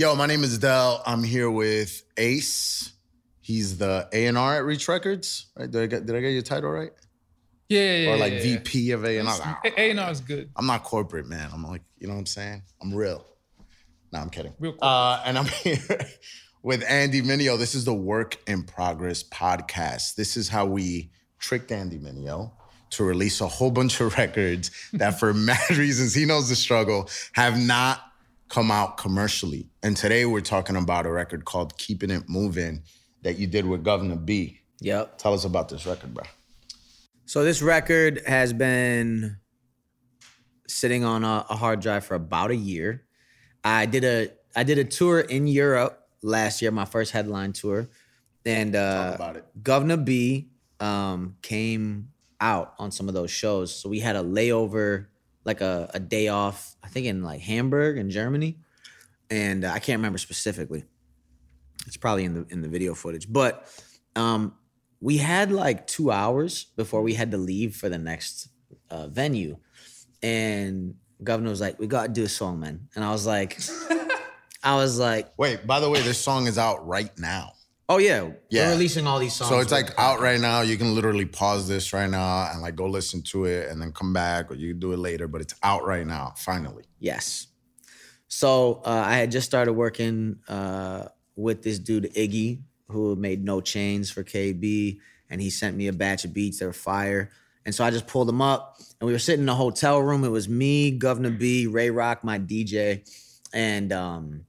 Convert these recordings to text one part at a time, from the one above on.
Yo, my name is Dell. I'm here with Ace. He's the A&R at Reach Records. Right? Did I get, did I get your title right? Yeah, yeah, yeah. Or like yeah. VP of A&R. A and R is good. I'm not corporate, man. I'm like, you know what I'm saying? I'm real. No, I'm kidding. Real. Uh, and I'm here with Andy Mineo. This is the Work in Progress podcast. This is how we tricked Andy Mineo to release a whole bunch of records that, for mad reasons, he knows the struggle, have not come out commercially. And today we're talking about a record called Keeping It Moving that you did with Guvna B. Yep. Tell us about this record, bro. So this record has been sitting on a, a hard drive for about a year. I did a I did a tour in Europe last year, my first headline tour, and uh, Talk about it. Guvna B um, came out on some of those shows. So we had a layover, like a, a day off, I think in like Hamburg in Germany, and uh, I can't remember specifically. It's probably in the in the video footage, but um, we had like two hours before we had to leave for the next uh, venue, and Guvna was like, "We got to do a song, man," and I was like, "I was like, Wait, by the way, this song is out right now. Oh yeah, Yeah. we're releasing all these songs." So it's like out right now. You can literally pause this right now and like go listen to it and then come back, or you can do it later. But it's out right now, finally. Yes. So uh, I had just started working uh, with this dude Iggy, who made No Chains for KB, and he sent me a batch of beats that were fire. And so I just pulled them up, and we were sitting in a hotel room. It was me, Guvna B, Ray Rock, my DJ, and um,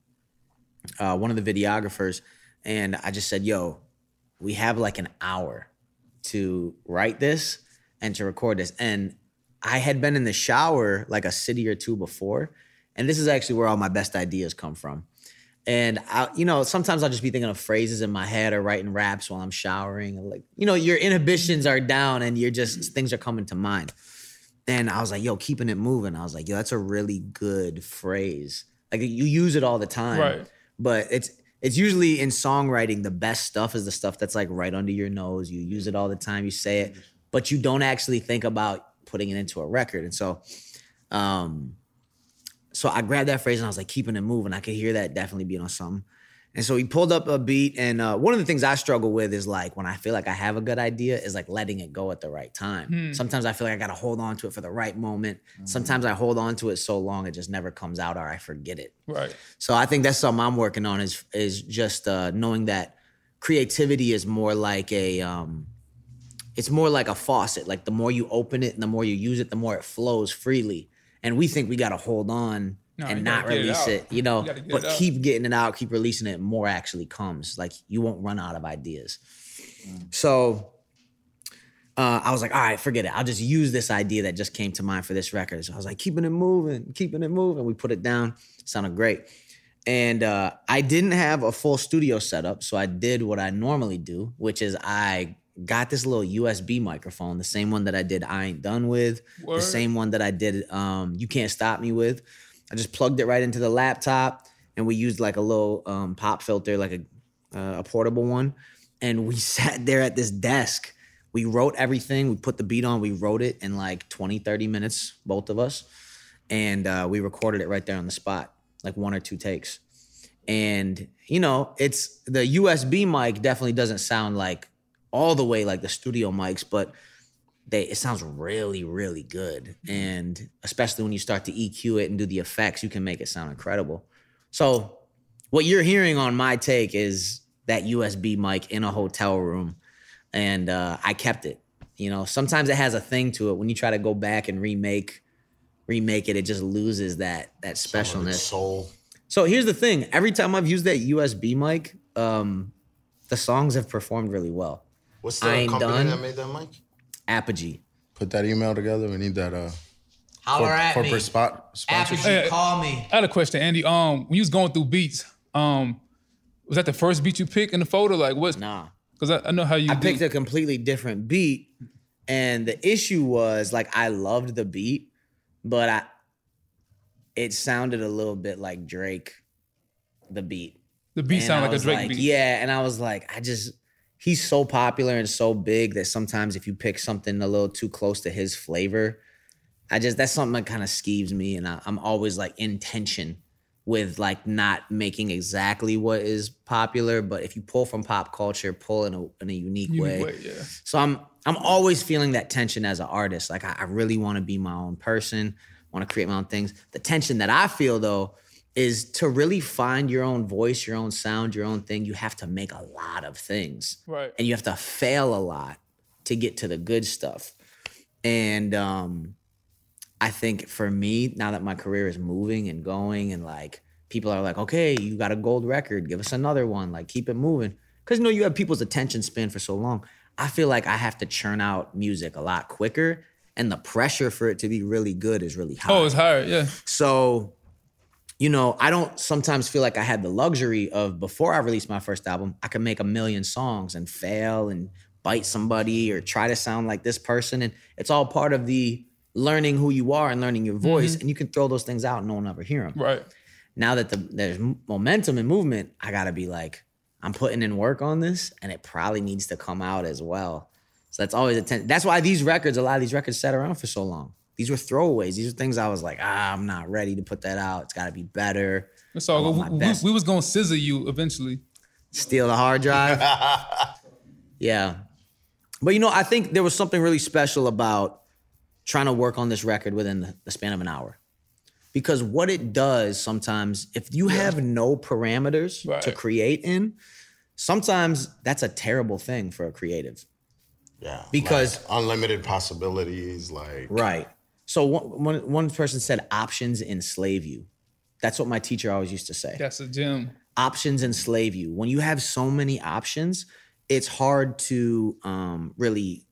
uh, one of the videographers. And I just said, "Yo, we have like an hour to write this and to record this." And I had been in the shower like a city or two before, and this is actually where all my best ideas come from. And I, you know, sometimes I'll just be thinking of phrases in my head or writing raps while I'm showering. Like, you know, your inhibitions are down and you're just things are coming to mind. And I was like, yo, keeping it moving. I was like, yo, that's a really good phrase. Like you use it all the time. Right. But it's it's usually in songwriting, the best stuff is the stuff that's like right under your nose. You use it all the time, you say it, but you don't actually think about putting it into a record. And so um so I grabbed that phrase and I was like, keeping it moving. I could hear that definitely being on something. And so he pulled up a beat. And uh, one of the things I struggle with is like when I feel like I have a good idea, is like letting it go at the right time. Hmm. Sometimes I feel like I gotta hold on to it for the right moment. Sometimes I hold on to it so long it just never comes out or I forget it. Right. So I think that's something I'm working on is is just uh, knowing that creativity is more like a um, it's more like a faucet. Like the more you open it and the more you use it, the more it flows freely. And we think we got to hold on No, and not gotta it release it, you know. You but it keep getting it out, keep releasing it. More actually comes. Like you won't run out of ideas. So uh, I was like, all right, forget it. I'll just use this idea that just came to mind for this record. So I was like, keeping it moving, keeping it moving. We put it down. sounded great. And uh, I didn't have a full studio setup, so I did what I normally do, which is I got this little USB microphone, the same one that I did I Ain't Done with, Word. the same one that I did um, You Can't Stop Me with. I just plugged it right into the laptop, and we used like a little um, pop filter, like a, uh, a portable one. And we sat there at this desk. We wrote everything. We put the beat on. We wrote it in like 20, 30 minutes, both of us. And uh, we recorded it right there on the spot, like one or two takes. And, you know, it's the USB mic definitely doesn't sound like all the way like the studio mics, but they it sounds really, really good. And especially when you start to EQ it and do the effects, you can make it sound incredible. So what you're hearing on my take is that USB mic in a hotel room, and uh, I kept it. You know, sometimes it has a thing to it. When you try to go back and remake, remake it, it just loses that that specialness. Soul. So here's the thing: every time I've used that USB mic, um, the songs have performed really well. What's the company done. that made that mic? Apogee. Put that email together. We need that uh, Holler corp- at corporate me. spot sponsorship. Hey, call me. I had a question, Andy. Um, when you was going through beats, um, was that the first beat you picked in the photo? Like what? Nah. Because I, I know how you I do. picked a completely different beat, and the issue was like I loved the beat, but I it sounded a little bit like Drake, the beat. the beat And sound like a was Drake beat. Yeah, and I was like, I just he's so popular and so big that sometimes if you pick something a little too close to his flavor, I just that's something that kind of skeeves me, and I, I'm always like in tension with like not making exactly what is popular, but if you pull from pop culture, pull in a in a unique, Unique way. way, yeah. So I'm I'm always feeling that tension as an artist. Like I, I really want to be my own person, want to create my own things. The tension that I feel though is to really find your own voice, your own sound, your own thing. You have to make a lot of things Right. and you have to fail a lot to get to the good stuff. And um, I think for me, now that my career is moving and going, and like people are like, okay, you got a gold record, give us another one, like keep it moving. Because you know you have people's attention span for so long. I feel like I have to churn out music a lot quicker, and the pressure for it to be really good is really high. Oh, it's hard. Yeah. So, you know, I don't sometimes feel like I had the luxury of before I released my first album, I could make a million songs and fail and bite somebody or try to sound like this person. And it's all part of the learning who you are and learning your mm-hmm. voice. And you can throw those things out and no one ever hear them. Right. Now that the, there's momentum and movement, I got to be like, I'm putting in work on this and it probably needs to come out as well. So that's always a ten- That's why these records, a lot of these records sat around for so long. These were throwaways. These are things I was like, ah, I'm not ready to put that out. It's got to be better. It's all I good. want We, we, we was gonna scissor you eventually. Steal the hard drive. yeah. But you know, I think there was something really special about trying to work on this record within the, the span of an hour. Because what it does sometimes, if you have no parameters to create in, sometimes that's a terrible thing for a creative. Yeah. Because- like, unlimited possibilities, like Right. So one, one, one person said options enslave you. That's what my teacher always used to say. That's a gem. options enslave you. When you have so many options, it's hard to um, really,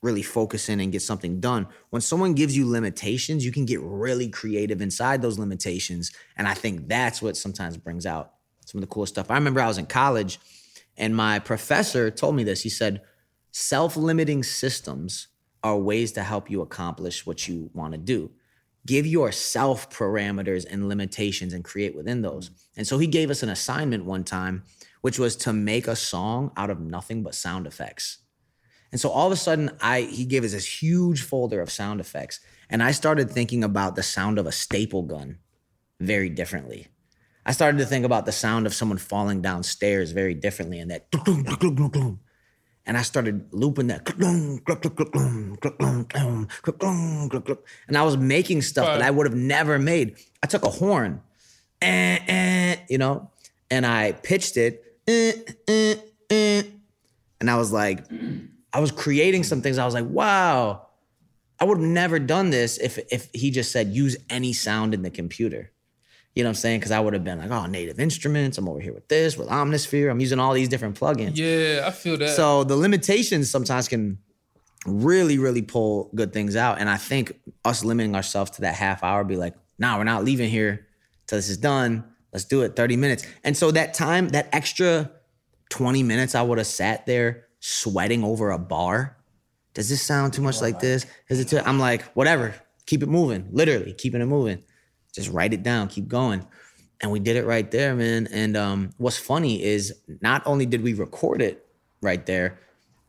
really focus in and get something done. When someone gives you limitations, you can get really creative inside those limitations. And I think that's what sometimes brings out some of the cool stuff. I remember I was in college and my professor told me this. He said, self limiting systems are ways to help you accomplish what you want to do give yourself parameters and limitations and create within those. And so he gave us an assignment one time, which was to make a song out of nothing but sound effects. And so all of a sudden, I he gave us this huge folder of sound effects, and I started thinking about the sound of a staple gun very differently. I started to think about the sound of someone falling downstairs very differently, and that and I started looping that. And I was making stuff that I would have never made. I took a horn, eh, eh, you know, and I pitched it, eh, and I was like, I was creating some things. I was like, wow, I would have never done this if if he just said use any sound in the computer. You know what I'm saying? Because I would have been like, oh, native instruments. I'm over here with this, with Omnisphere. I'm using all these different plugins. Yeah, I feel that. So the limitations sometimes can really, really pull good things out. And I think us limiting ourselves to that half hour, be like, nah, we're not leaving here till this is done. Let's do it 30 minutes. And so that time, that extra 20 minutes I would have sat there sweating over a bar. Does this sound too much like this? Is it too? I'm like, whatever. Keep it moving. Literally, keeping it moving. Just write it down. Keep going. And we did it right there, man. And um, what's funny is not only did we record it right there,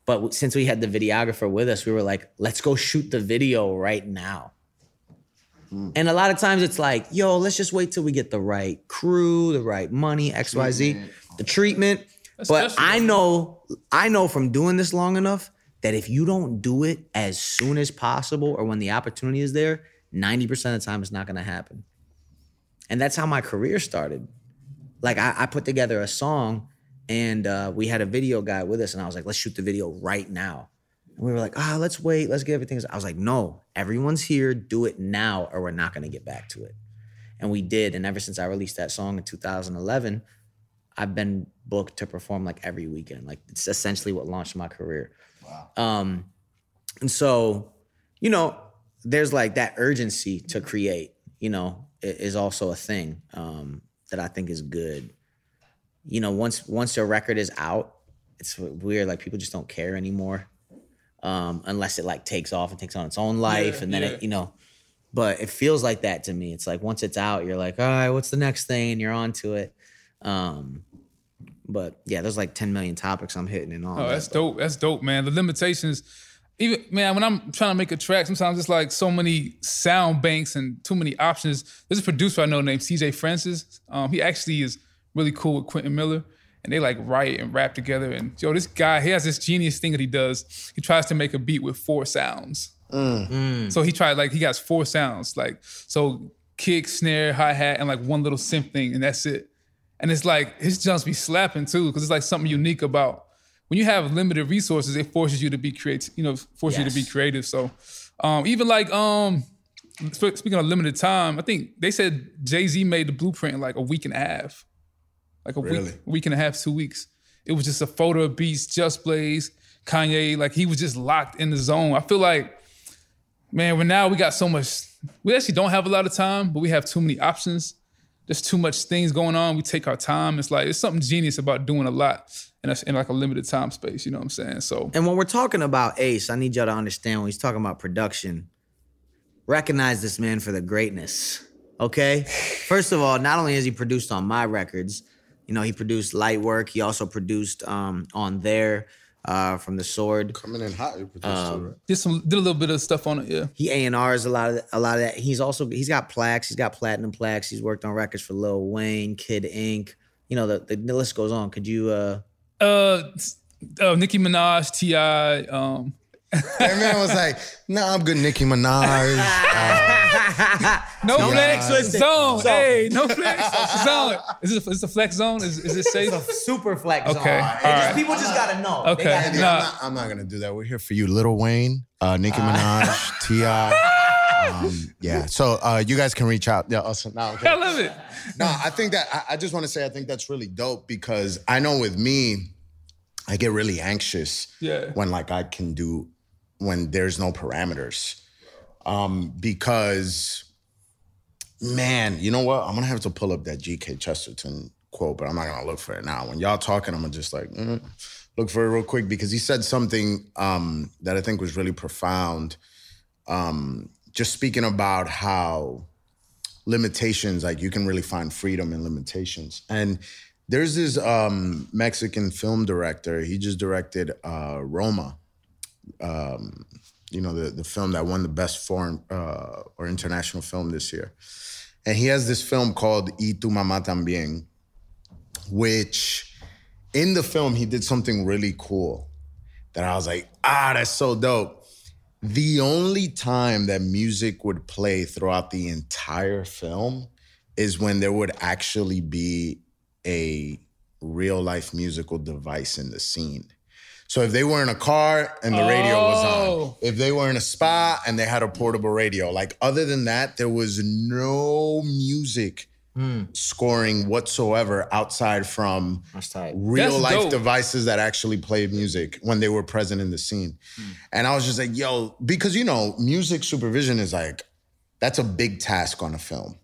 but since we had the videographer with us, we were like, let's go shoot the video right now. And a lot of times it's like, yo, let's just wait till we get the right crew, the right money, XYZ, the treatment. but stressful. I know, I know from doing this long enough that if you don't do it as soon as possible or when the opportunity is there, 90% of the time it's not gonna happen. And that's how my career started. Like I, I put together a song and uh, we had a video guy with us, and I was like, let's shoot the video right now. And we were like, ah, let's wait, let's get everything. I was like, no, everyone's here, do it now, or we're not gonna get back to it. And we did. And ever since I released that song in 2011, I've been booked to perform like every weekend. Like it's essentially what launched my career. Wow. Um, and so, you know, there's like that urgency to create, you know, is also a thing um, that I think is good. You know, once once your record is out, it's weird. Like people just don't care anymore, um, unless it like takes off and takes on its own life, Yeah, and then yeah. it, you know. But it feels like that to me. It's like once it's out, you're like, all right, what's the next thing? And you're on to it. Um, but yeah, there's like 10 million topics I'm hitting and all. Oh, that, that's but- dope. That's dope, man. The limitations, even man, when I'm trying to make a track, sometimes it's like so many sound banks and too many options. There's a producer I know named CJ Francis. Um, he actually is really cool with Quentin Miller. And they like write and rap together. And yo, this guy, he has this genius thing that he does. He tries to make a beat with four sounds. So he tried like he got four sounds, like so kick, snare, hi hat, and like one little synth thing, and that's it. And it's like his jumps be slapping too, because it's like something unique about when you have limited resources, it forces you to be creative, you know, forces you to be creative. So um, even like um speaking of limited time, I think they said Jay-Z made the blueprint in like a week and a half. Like a Really? week, week and a half, two weeks. It was just a photo of beats, Just Blaze, Kanye, like he was just locked in the zone. I feel like man, when now we got so much, we actually don't have a lot of time, but we have too many options. There's too much things going on. We take our time. It's like it's something genius about doing a lot in, a, in like a limited time space. You know what I'm saying? So And when we're talking about Ace, I need y'all to understand when he's talking about production, recognize this man for the greatness. Okay? First of all, not only has he produced on my records, you know, he produced Light Work. He also produced um, on there uh, from the Sword. Coming in hot. you produced Um, it, right? did some did a little bit of stuff on it. Yeah. He A and R's a lot of a lot of that. He's also he's got plaques. He's got platinum plaques. He's worked on records for Lil Wayne, Kid Ink. You know, the, the, the list goes on. Could you uh Uh, uh Nicki Minaj, Ti. Um, That man was like, "Nah, I'm good, Nicki Minaj." Uh, no Don't flex get zone. So- hey, no flex zone. Is this, is this a flex zone? Is, is it safe? It's a super flex Okay, zone. all It just- right. People just gotta know. Okay. Gotta Andy, know. I'm, not, I'm not gonna do that. We're here for you, Lil Wayne, uh, Nicki Minaj, Ti. Um, yeah, so uh, you guys can reach out. Yeah, also, no, okay. I love it. no, I think that I, I just want to say I think that's really dope because I know with me, I get really anxious Yeah. when like I can do when there's no parameters, um, because man, you know what? I'm gonna have to pull up that G.K. Chesterton quote, but I'm not gonna look for it now. When y'all talking, I'm gonna just like mm, look for it real quick because he said something um, that I think was really profound. Um, just speaking about how limitations, like you can really find freedom in limitations. And there's this um, Mexican film director. He just directed uh, Roma. Um, you know the the film that won the best foreign uh, or international film this year. And he has this film called Y tu mamá también, which in the film he did something really cool that I was like, ah, that's so dope. The only time that music would play throughout the entire film is when there would actually be a real life musical device in the scene. So if they were in a car and the radio was on, Oh. if they were in a spa and they had a portable radio, like other than that, there was no music scoring whatsoever outside from real That's life dope. devices that actually played music when they were present in the scene. And I was just like, yo, because you know, music supervision is like, that's a big task on a film.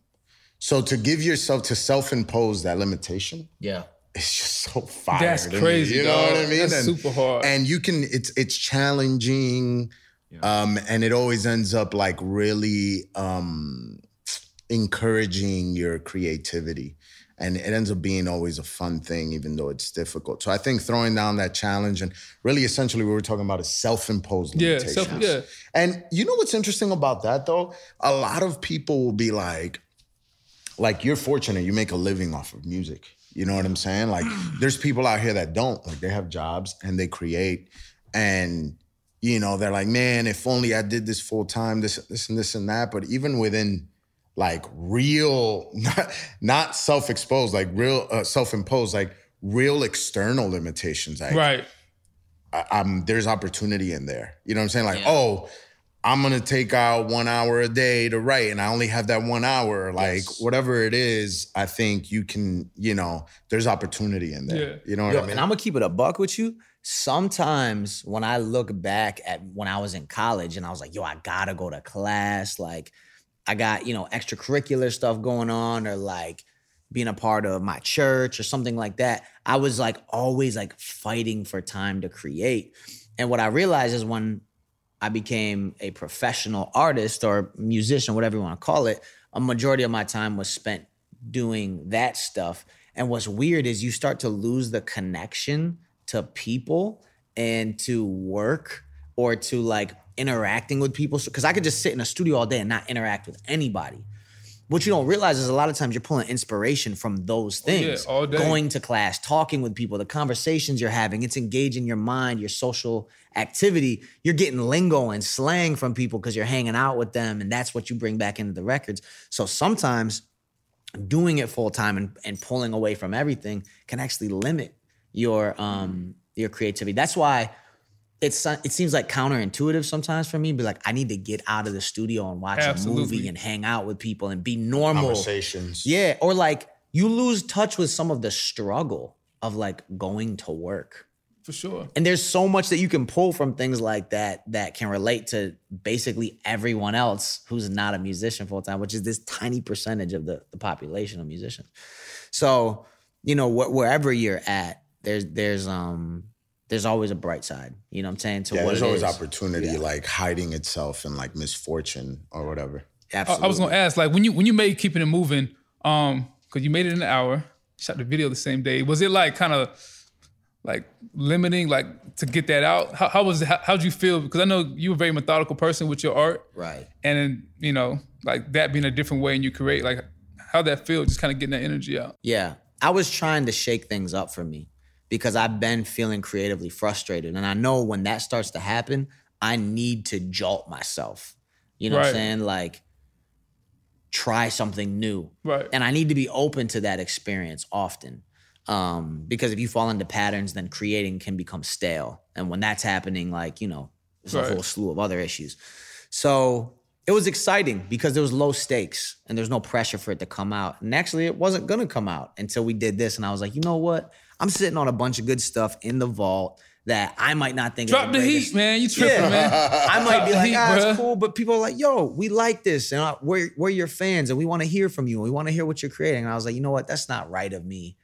So to give yourself to self-impose that limitation, Yeah. it's just so fire. That's to me, crazy. you know dog. what I mean? That's and, super hard. and you can it's it's challenging. Um, and it always ends up like really um encouraging your creativity. And it ends up being always a fun thing, even though it's difficult. So I think throwing down that challenge and really essentially what we're talking about is self-imposed yeah, limitations. self, yeah. And you know what's interesting about that though? A lot of people will be like, like you're fortunate, you make a living off of music. You know what I'm saying? Like there's people out here that don't. Like they have jobs and they create and you know, they're like, man, if only I did this full time, this, this, and this and that. But even within like real, not, not self-exposed, like real uh, self-imposed, like real external limitations. Like Right. I- I'm there's opportunity in there. You know what I'm saying? Like, oh, I'm gonna take out one hour a day to write, and I only have that one hour. Like, Yes. whatever it is, I think you can. You know, there's opportunity in there. Yeah. You know what Yo, I mean? and I'm gonna keep it a buck with you. Sometimes when I look back at when I was in college and I was like, yo, I gotta go to class. Like, I got, you know, extracurricular stuff going on or like being a part of my church or something like that. I was like always like fighting for time to create. And what I realized is when I became a professional artist or musician, whatever you want to call it, a majority of my time was spent doing that stuff. And what's weird is you start to lose the connection to people and to work or to like interacting with people. Because I could just sit in a studio all day and not interact with anybody. What you don't realize is a lot of times you're pulling inspiration from those Oh, yeah, things. all day. Going to class, talking with people, the conversations you're having, it's engaging your mind, your social activity. You're getting lingo and slang from people because you're hanging out with them, and that's what you bring back into the records. So sometimes doing it full time and, and pulling away from everything can actually limit your um your creativity. That's why it's it seems like counterintuitive sometimes for me, but like I need to get out of the studio and watch a movie and hang out with people and be normal. Conversations. Yeah, or like you lose touch with some of the struggle of like going to work. For sure. And there's so much that you can pull from things like that that can relate to basically everyone else who's not a musician full time, which is this tiny percentage of the, the population of musicians. So, you know, wh- wherever you're at, there's there's um there's always a bright side. You know what I'm saying? To Yeah, what there's always is. opportunity, Yeah. like hiding itself in like misfortune or whatever. I, Absolutely. I was gonna ask, like, when you when you made keeping it moving, um, because you made it in an hour, shot the video the same day. Was it like kind of like limiting, like to get that out? How, how was it, how, how'd you feel? Because I know you were a very methodical person with your art, right. and then you know, like that being a different way and you create, like, how'd that feel? Just kind of getting that energy out. Yeah. I was trying to shake things up for me because I've been feeling creatively frustrated. And I know when that starts to happen, I need to jolt myself. You know what I'm saying? Like, try something new. Right. And I need to be open to that experience often. Um, because if you fall into patterns, then creating can become stale. And when that's happening, like, you know, there's Right. a whole slew of other issues. So it was exciting because there was low stakes and there's no pressure for it to come out. And actually, it wasn't gonna come out until we did this. And I was like, you know what? I'm sitting on a bunch of good stuff in the vault that I might not think Drop the greatest. heat, man. You tripping, Yeah. man. I might be Drop the like, heat, ah, it's cool, but people are like, yo, we like this, and I, we're we're your fans, and we want to hear from you, and we want to hear what you're creating. And I was like, you know what? That's not right of me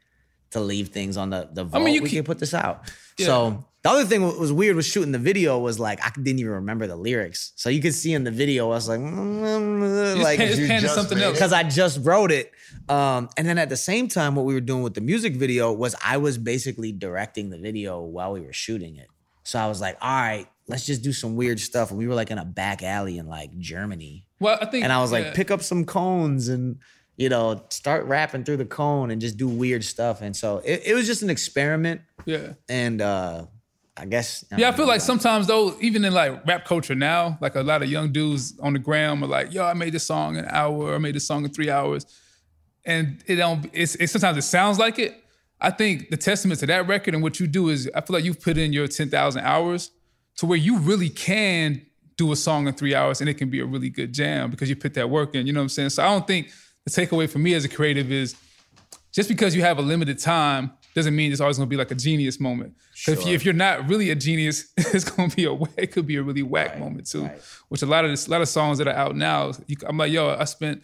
to leave things on the the vault. you we can- can put this out. Yeah. So the other thing that was weird was shooting the video was like I didn't even remember the lyrics, so you could see in the video I was like, mm, like pan- just you pan to just something else. because I just wrote it. Um, and then at the same time, what we were doing with the music video was I was basically directing the video while we were shooting it. So I was like, all right, let's just do some weird stuff. And we were like in a back alley in like Germany. Well, I think, And I was like, yeah. pick up some cones and, you know, start rapping through the cone and just do weird stuff. And so it, it was just an experiment. yeah. And uh I guess. Yeah, I feel like sometimes though, even in like rap culture now, like a lot of young dudes on the gram are like, "Yo, I made this song in an hour. I made this song in three hours," and it don't. It's, it sometimes it sounds like it. I think the testament to that record and what you do is, I feel like you've put in your ten thousand hours to where you really can do a song in three hours and it can be a really good jam because you put that work in. You know what I'm saying? So I don't think the takeaway for me as a creative is just because you have a limited time doesn't mean it's always going to be like a genius moment. 'Cause If, you, if you're not really a genius, it's going to be a it could be a really whack moment too. right. Which a lot of this, a lot of songs that are out now, you, I'm like, yo, I spent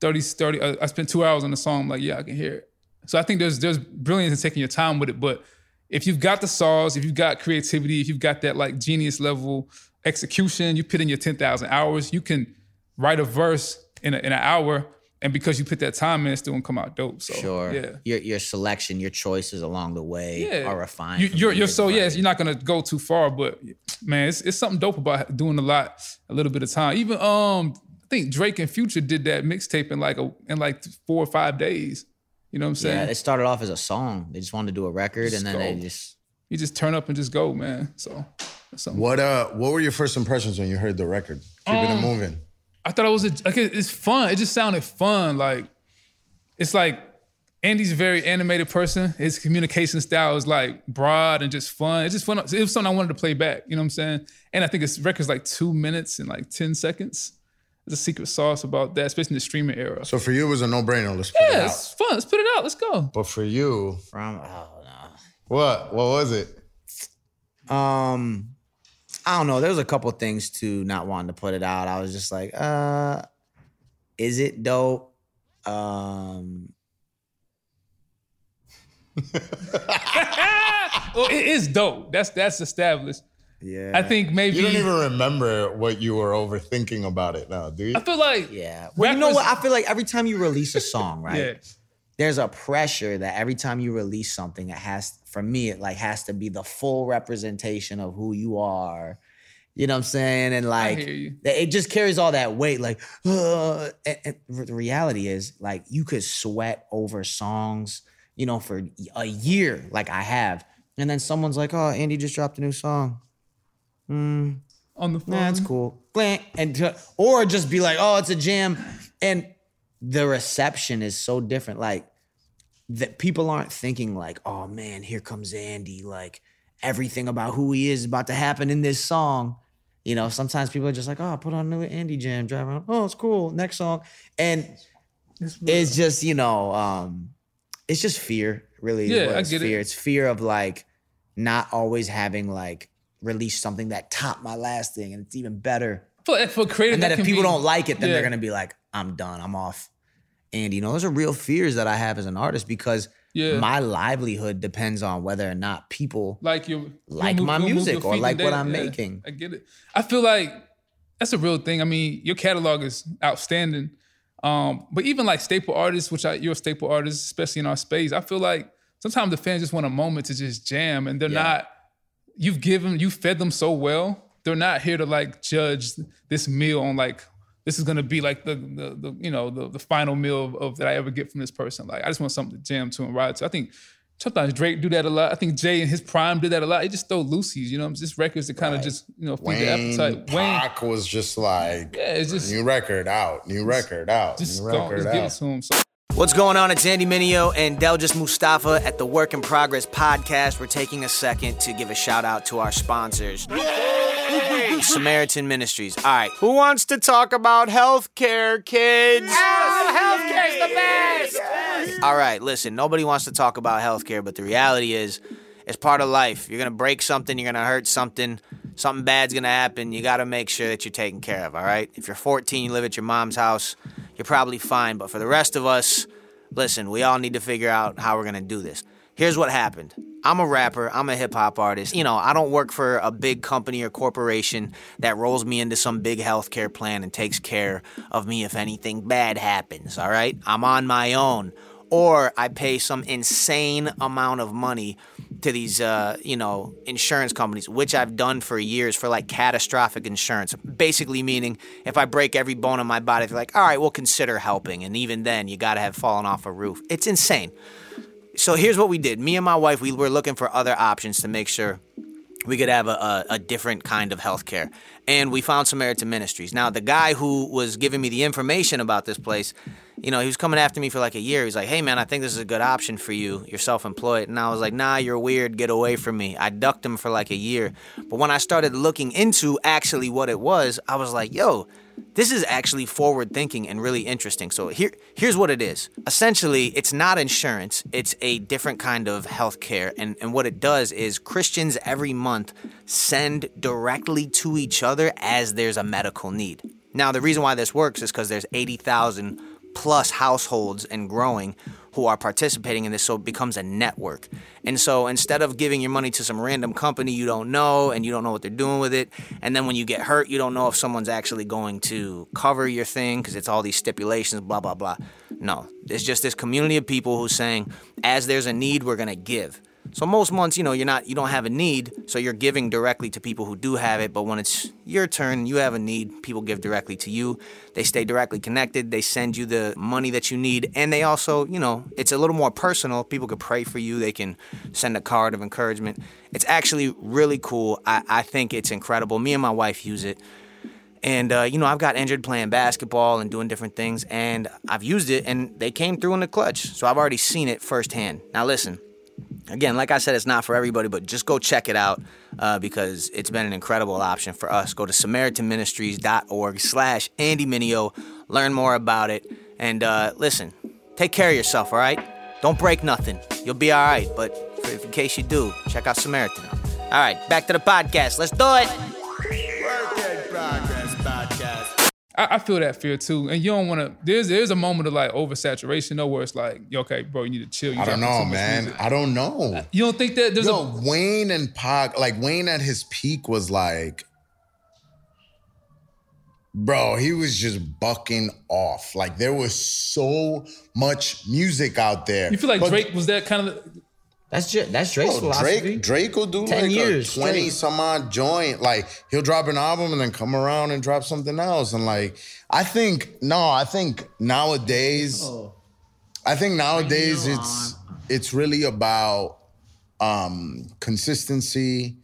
30, 30 uh, I spent two hours on the song. I'm like, yeah, I can hear it. So I think there's there's brilliance in taking your time with it. But if you've got the sauce, if you've got creativity, if you've got that like genius level execution, you put in your 10,000 hours, you can write a verse in, a, in an hour. And because you put that time in, it's still gonna come out dope. So Sure. yeah. Your your selection, your choices along the way Yeah. are refined. You, you're you're so music yes, you're not gonna go too far, but man, it's, it's something dope about doing a lot, a little bit of time. Even um, I think Drake and Future did that mixtape in like a in like four or five days. You know what I'm saying? Yeah, it started off as a song. They just wanted to do a record, Just and then they just you just turn up and just go, man. So that's something. What uh what were your first impressions when you heard the record? Keeping Um, it moving. I thought it was a, like it's fun. It just sounded fun. Like it's like Andy's a very animated person. His communication style is like broad and just fun. It's just fun. It was something I wanted to play back. You know what I'm saying? And I think this record's like two minutes and like ten seconds. There's a secret sauce about that, especially in the streaming era. So for you it was a no-brainer. Let's put it yeah, out. it's fun. Let's put it out. Let's go. But for you, from oh no. what? What was it? Um, I don't know. There was a couple things to not wanting to put it out. I was just like, uh, is it dope? Um, well, it is dope. That's that's established. yeah. I think maybe You don't even remember what you were overthinking about it now, do you? I feel like Yeah. Well, you know Rappers- what? I feel like every time you release a song, right? yeah. There's a pressure that every time you release something, it has for me, it like has to be the full representation of who you are. You know what I'm saying? And like, it just carries all that weight. Like, uh, and, and the reality is, like, you could sweat over songs, you know, for a year, like I have, and then someone's like, "Oh, Andy just dropped a new song." Hmm. on the phone. Nah, it's cool. And or just be like, oh, it's a jam. And the reception is so different. Like that people aren't thinking like, oh man, here comes Andy. Like everything about who he is about to happen in this song. You know, sometimes people are just like, oh, put on a new Andy jam, drive around. Oh, it's cool. Next song. And it's just, you know, um, it's just fear, really. Yeah, I get it. fear. It's fear of like not always having like released something that topped my last thing and it's even better. For, for creative. And then that if people be- don't like it, then they're gonna be like, I'm done, I'm off. And you know, those are real fears that I have as an artist because Yeah. my livelihood depends on whether or not people like your Like you'll my music or like what. I'm Yeah, making. I get it. I feel like that's a real thing. I mean, your catalog is outstanding. Um, but even like staple artists, which I, you're a staple artist, especially in our space, I feel like sometimes the fans just want a moment to just jam, and they're Yeah. not. You've given, you fed them so well. They're not here to like judge this meal on like this is gonna be like the the, the you know the, the final meal of, of that I ever get from this person. Like I just want something to jam to and ride to. I think sometimes Drake do that a lot. I think Jay in his prime did that a lot. He just throw loosies, you know, just records that kind of Right. just you know feed Wayne the appetite. Wayne, Pac was just like yeah, it's just new record out, new record out, just new go, record just give it to him. So What's going on? It's Andy Mineo and Delgis Mustafa at the Work in Progress podcast. We're taking a second to give a shout out to our sponsors. Samaritan Ministries. All right, who wants to talk about healthcare, kids? healthcare's the best. All right, listen, nobody wants to talk about healthcare, but the reality is, it's part of life. You're gonna break something, you're gonna hurt something, something bad's gonna happen. You gotta make sure that you're taken care of, all right? If you're 14, you live at your mom's house, you're probably fine. But for the rest of us, listen, we all need to figure out how we're gonna do this. Here's what happened. I'm a rapper, I'm a hip hop artist. You know, I don't work for a big company or corporation that rolls me into some big healthcare plan and takes care of me if anything bad happens, all right? I'm on my own. Or I pay some insane amount of money to these, uh, you know, insurance companies, which I've done for years for like catastrophic insurance. Basically, meaning if I break every bone in my body, they're like, all right, we'll consider helping. And even then, you got to have fallen off a roof. It's insane. So here's what we did. Me and my wife, we were looking for other options to make sure we could have a, a, a different kind of healthcare. And we found Samaritan Ministries. Now, the guy who was giving me the information about this place, you know, he was coming after me for like a year. He's like, hey, man, I think this is a good option for you. You're self employed. And I was like, nah, you're weird. Get away from me. I ducked him for like a year. But when I started looking into actually what it was, I was like, yo, this is actually forward thinking and really interesting. So here, here's what it is. Essentially, it's not insurance. It's a different kind of healthcare. And, and what it does is Christians every month send directly to each other as there's a medical need. Now, the reason why this works is because there's 80,000 plus households and growing who are participating in this so it becomes a network. And so instead of giving your money to some random company you don't know and you don't know what they're doing with it and then when you get hurt you don't know if someone's actually going to cover your thing because it's all these stipulations blah blah blah. No. It's just this community of people who's saying as there's a need we're going to give so most months, you know, you're not you don't have a need, so you're giving directly to people who do have it, but when it's your turn, you have a need, people give directly to you. They stay directly connected, they send you the money that you need, and they also, you know, it's a little more personal. People could pray for you, they can send a card of encouragement. It's actually really cool. I, I think it's incredible. Me and my wife use it. And, uh, you know, I've got injured playing basketball and doing different things, and I've used it, and they came through in the clutch. So I've already seen it firsthand. Now, listen, again, like I said, it's not for everybody, but just go check it out uh, because it's been an incredible option for us. Go to SamaritanMinistries.org slash Andy Mineo. Learn more about it. And uh, listen, take care of yourself, all right? Don't break nothing. You'll be all right, but in case you do, check out Samaritan. All right, back to the podcast. Let's do it. I, I feel that fear too, and you don't want to. There's there's a moment of like oversaturation, though, where it's like, okay, bro, you need to chill. You I don't know, man. music. I don't know. You don't think that there's Yo, a Wayne and Pac, like Wayne at his peak was like, bro, he was just bucking off. Like there was so much music out there. you feel like But Drake was that kind of That's Dra- that's Drake's Oh, philosophy. Drake Drake will do 10 like years a 20 straight. some odd joint. Like he'll drop an album and then come around and drop something else. And like I think no, I think nowadays Oh. I think nowadays Bring it it's it's really about um consistency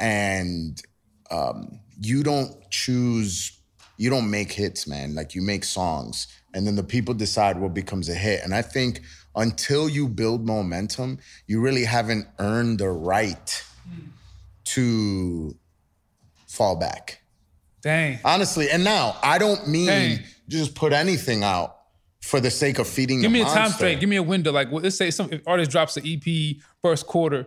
and um you don't choose you don't make hits, man. Like you make songs and then the people decide what becomes a hit. And I think until you build momentum, you really haven't earned the right to fall back. Dang. Honestly, and now I don't mean Dang. just put anything out for the sake of feeding Give me a time frame. Give me a window. Like, let's say some if artist drops an EP first quarter.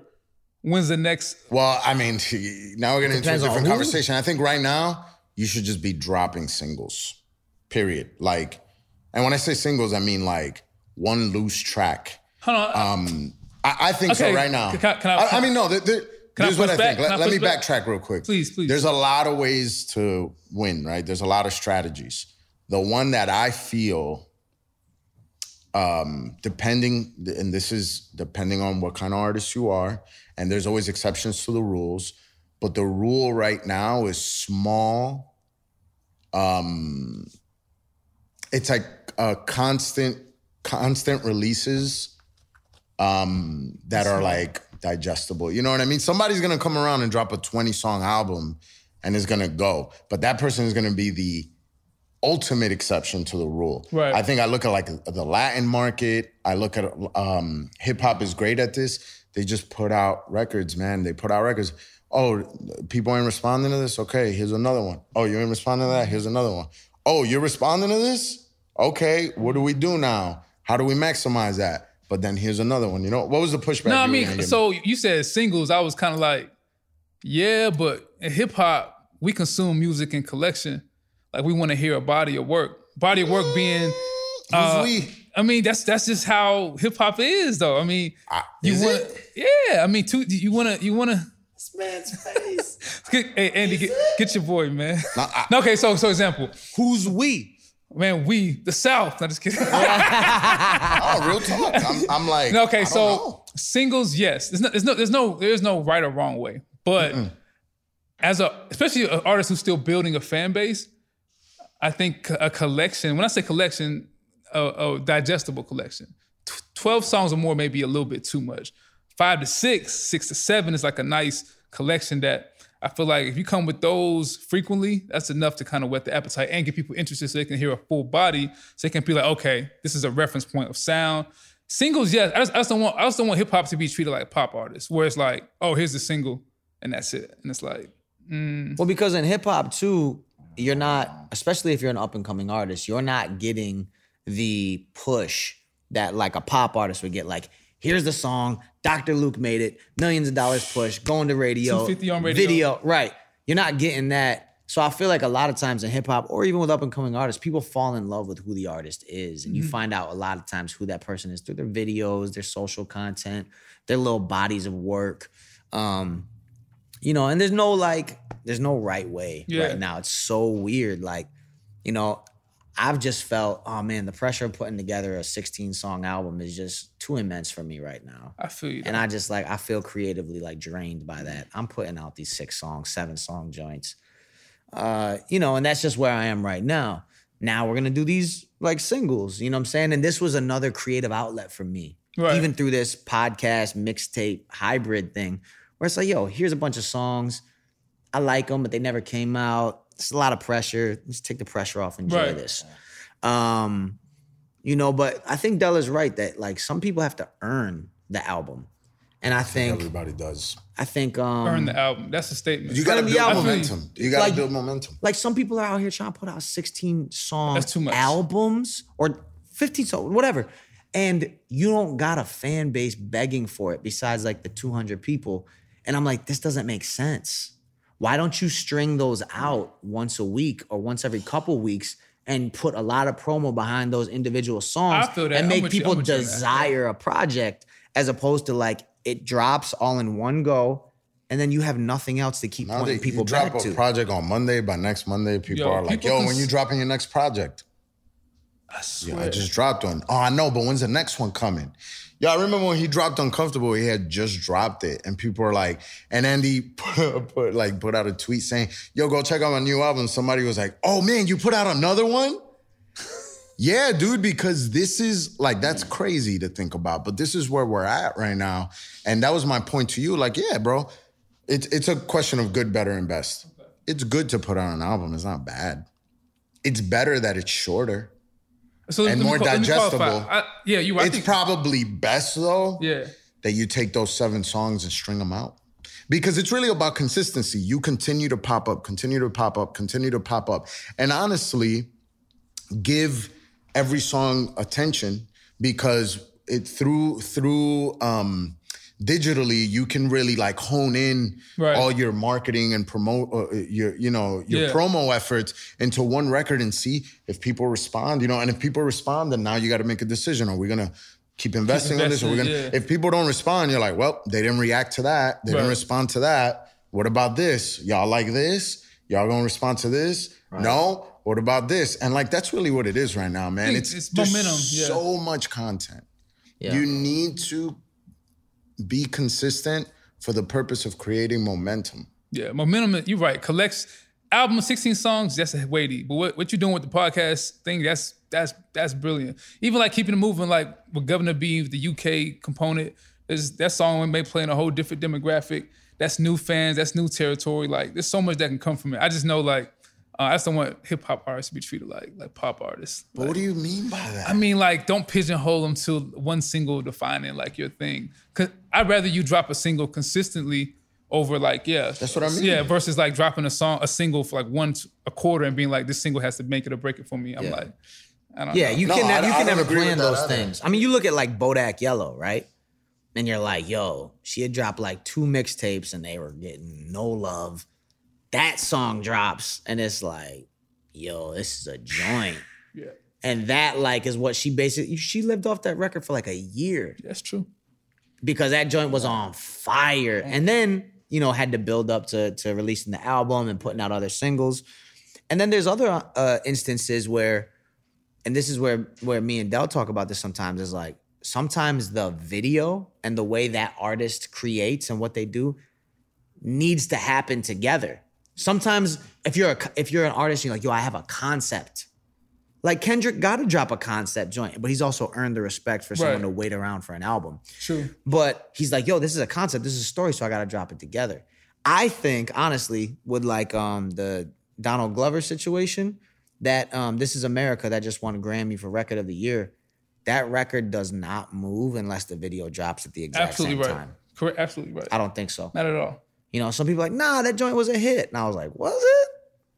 When's the next? Well, I mean, now we're getting into a Depends on different conversation. I think right now you should just be dropping singles. Period. Like, and when I say singles, I mean like one loose track. Hold on. Um, I, I think Okay, so right now. can I- can I- I, mean, no. There, there, Can here's what I back? think. Let, let me back? backtrack real quick. Please, please. There's a lot of ways to win, right? There's a lot of strategies. The one that I feel, um, depending, and this is depending on what kind of artist you are, and there's always exceptions to the rules, but the rule right now is small. Um, it's like a constant, constant releases um, that are like digestible. You know what I mean? Somebody's gonna come around and drop a 20 song album and it's gonna go, but that person is gonna be the ultimate exception to the rule. Right. I think I look at like the Latin market. I look at um, hip hop is great at this. They just put out records, man. They put out records. Oh, people ain't responding to this. Okay, here's another one. Oh, you ain't responding to that. Here's another one. Oh, you're responding to this. Okay, what do we do now? How do we maximize that? But then here's another one. You know what was the pushback? no, I mean, gonna give me? so you said singles. I was kind of like, yeah, but in hip hop, we consume music in collection. Like we want to hear a body of work. Body of work being. Who's uh, we? I mean, that's that's just how hip hop is, though. I mean, you want, it? yeah. I mean, two, you want to, you want to. This man's face. Hey, Andy, get, get your boy, man. No, I- No, okay, so so example, Who's we? Man, we the South. Not just kidding. oh, real talk. I'm, I'm like, No, I okay, don't so know. singles, yes. There's no, there's no, there's no, there's no right or wrong way. But as a, especially an artist who's still building a fan base, I think a collection. When I say collection, a, a digestible collection. Tw- Twelve songs or more may be a little bit too much. Five to six, six to seven is like a nice collection that I feel like if you come with those frequently, that's enough to kind of whet the appetite and get people interested so they can hear a full body, so they can be like, okay, this is a reference point of sound. Singles, yes. I just, I just don't want I just don't want hip hop to be treated like pop artists, where it's like, oh, here's the single and that's it. And it's like, mm. Well, because in hip hop too, you're not, especially if you're an up and coming artist, you're not getting the push that like a pop artist would get. Like, here's the song, Dr. Luke made it, millions of dollars push, going to radio, 250 on radio. video, right? You're not getting that. So I feel like a lot of times in hip hop, or even with up and coming artists, people fall in love with who the artist is, and you find out a lot of times who that person is through their videos, their social content, their little bodies of work. Um, you know, and there's no like, there's no right way Yeah. right now. It's so weird. Like, you know, I've just felt, oh man, the pressure of putting together a 16 song album is just too immense for me right now. I feel you. And I just like, I feel creatively like drained by that. I'm putting out these six songs, seven song joints. Uh, you know, and that's just where I am right now. Now we're gonna do these like singles, you know what I'm saying? And this was another creative outlet for me. Right. Even through this podcast, mixtape, hybrid thing, where it's like, yo, here's a bunch of songs. I like them, but they never came out. It's a lot of pressure. Let's take the pressure off, enjoy Right. this. Um, you know, but I think Della's right that like some people have to earn the album. And I think Everybody does. I think um Earn the album. That's a statement. You gotta Earn the build album. momentum. You gotta Like- build momentum. like some people are out here trying to put out 16 song That's too much. albums or 15 songs, whatever. And you don't got a fan base begging for it besides like the 200 people. And I'm like, this doesn't make sense. Why don't you string those out once a week or once every couple weeks and put a lot of promo behind those individual songs I feel that. and make with you. I'm people you desire a project as opposed to like it drops all in one go and then you have nothing else to keep Now pointing that people you drop back a to. project on Monday, by next Monday, people Yo, are like, people yo, cons- when you dropping your next project? I Yeah, swear. I just dropped one. Oh, I know, but when's the next one coming? Yeah, I remember when he dropped Uncomfortable, he had just dropped it. And people were like, and Andy put, put like put out a tweet saying, yo, go check out my new album. Somebody was like, oh man, you put out another one? yeah, dude, because this is like that's crazy to think about. But this is where we're at right now. And that was my point to you. Like, yeah, bro, it's it's a question of good, better, and best. It's good to put out an album. It's not bad. It's better that it's shorter. So and more me digestible. I- yeah, you. I it's think, probably best though yeah. that you take those seven songs and string them out because it's really about consistency you continue to pop up continue to pop up continue to pop up and honestly give every song attention because it through through um digitally you can really like hone in Right. all your marketing and promote uh, your you know your Yeah. promo efforts into one record and see if people respond you know and if people respond then now you got to make a decision are we gonna keep investing on this or we're gonna yeah. if people don't respond you're like well they didn't react to that they Right. didn't respond to that what about this y'all like this y'all gonna respond to this no what about this and like that's really what it is right now man it's, it's there's momentum, yeah. so much content Yeah. you need to be consistent for the purpose of creating momentum. Yeah, momentum. You're right. Lecrae's album, 16 songs. That's a weighty. But what, what you're doing with the podcast thing, that's that's that's brilliant. Even like keeping it moving, like with Guvna B, the UK component, is that song may play in a whole different demographic. That's new fans. That's new territory. Like there's so much that can come from it. I just know like uh, I just don't want hip hop artists to be treated like like pop artists. But what do you mean by that? I mean, like, don't pigeonhole them to one single defining like your thing. Cause I'd rather you drop a single consistently over like, yeah. That's what I mean. Yeah, versus like dropping a song, a single for like once a quarter and being like, this single has to make it or break it for me. I'm Yeah. like, I don't Yeah, know. you No, can I- you I can don't never plan those either. things. I mean, you look at like Bodak Yellow, right? And you're like, yo, she had dropped like two mixtapes and they were getting no love. That song drops and it's like, yo, this is a joint. Yeah, And that like is what she basically she lived off that record for like a year that's true. Because that joint was on fire. And then, you know, had to build up to to releasing the album and putting out other singles. And then there's other uh, instances where, and this is where where me and Del talk about this sometimes is like sometimes the video and the way that artist creates and what they do needs to happen together. Sometimes if you're a, if you're an artist, you're like, yo, I have a concept. Like Kendrick got to drop a concept joint, but he's also earned the respect for someone Right. to wait around for an album. True. But he's like, yo, this is a concept, this is a story, so I gotta drop it together. I think, honestly, with like um the Donald Glover situation, that um This Is America that just won a Grammy for Record of the Year, that record does not move unless the video drops at the exact Absolutely same right. time. Correct. Absolutely right. I don't think so. Not at all. You know, some people are like, nah, that joint was a hit. And I was like, was it?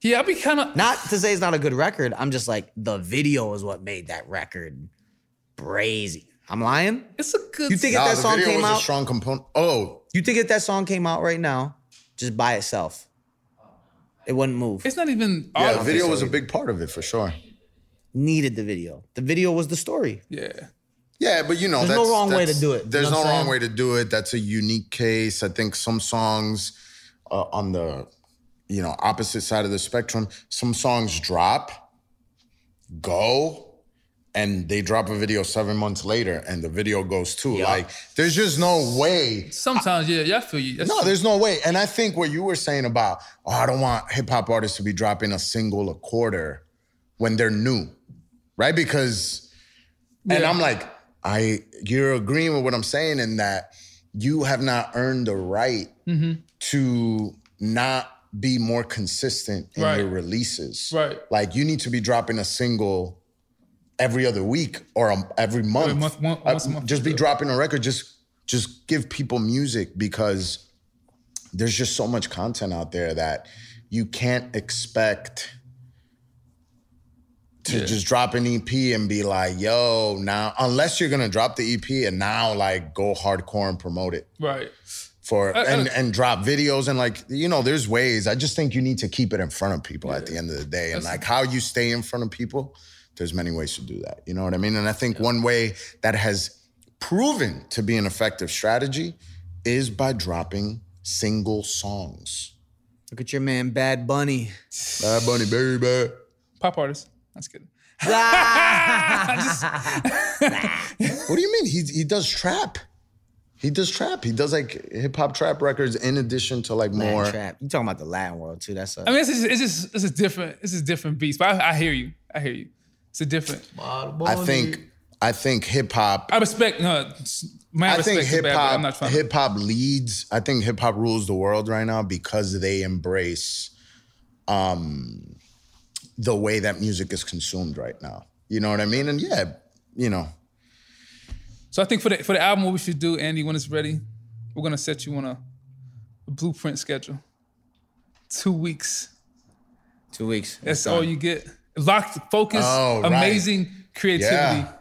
Yeah, I'd be kind of Not to say it's not a good record. I'm just like, the video is what made that record brazy. I'm lying? It's a good. You think if Nah, that the song video came was a out, strong component. Oh, You think if that song came out right now, just by itself, it wouldn't move. It's not even. yeah, the video so was a big part of it for sure. Needed the video. The video was the story. Yeah. Yeah, but you know, There's no that's, wrong way to do it, you There's know no what wrong way to do it. That's a unique case. I think some songs uh, on the, you know, opposite side of the spectrum, some songs drop, go, and they drop a video seven months later, and the video goes too. Yeah. Like, there's just no way. Sometimes, yeah, yeah, I feel you. That's No, true. there's no way. And I think what you were saying about, oh, I don't want hip hop artists to be dropping a single a quarter when they're new, right? Because, and I'm like, I, you're agreeing with what I'm saying in that you have not earned the right Mm-hmm. to not be more consistent in Right. your releases. Right. Like you need to be dropping a single every other week or um, every month. month, one- Uh, month, just be dropping a record. Just just give people music because there's just so much content out there that you can't expect to Yeah. just drop an EP and be like, yo, now unless you're gonna drop the EP and now like go hardcore and promote it right. For I- I- and and drop videos and like you know there's ways i just think you need to keep it in front of people at the end of the day and like how you stay in front of people there's many ways to do that you know what i mean and i think one way that has proven to be an effective strategy is by dropping single songs Look at your man, Bad Bunny. bad bunny baby Pop artist. That's good. What do you mean? He he does trap. He does trap. He does like hip hop trap records in addition to like more. Latin trap. You talking about the Latin world too? That's a, I mean, it's just, it's just, it's a different, it's a different beast. But I, I hear you. I hear you. It's a different. I think I think hip hop. I respect. No, my I think respect is hip bad, I'm not hop trying. hip hop leads. I think hip hop rules the world right now because they embrace um the way that music is consumed right now. You know what I mean? And yeah, you know, So I think for the for the album, what we should do, Andy, when it's ready, we're gonna set you on a, a blueprint schedule. Two weeks. two weeks. That's Done. all you get. Locked, focus, Oh, right. amazing creativity. Yeah.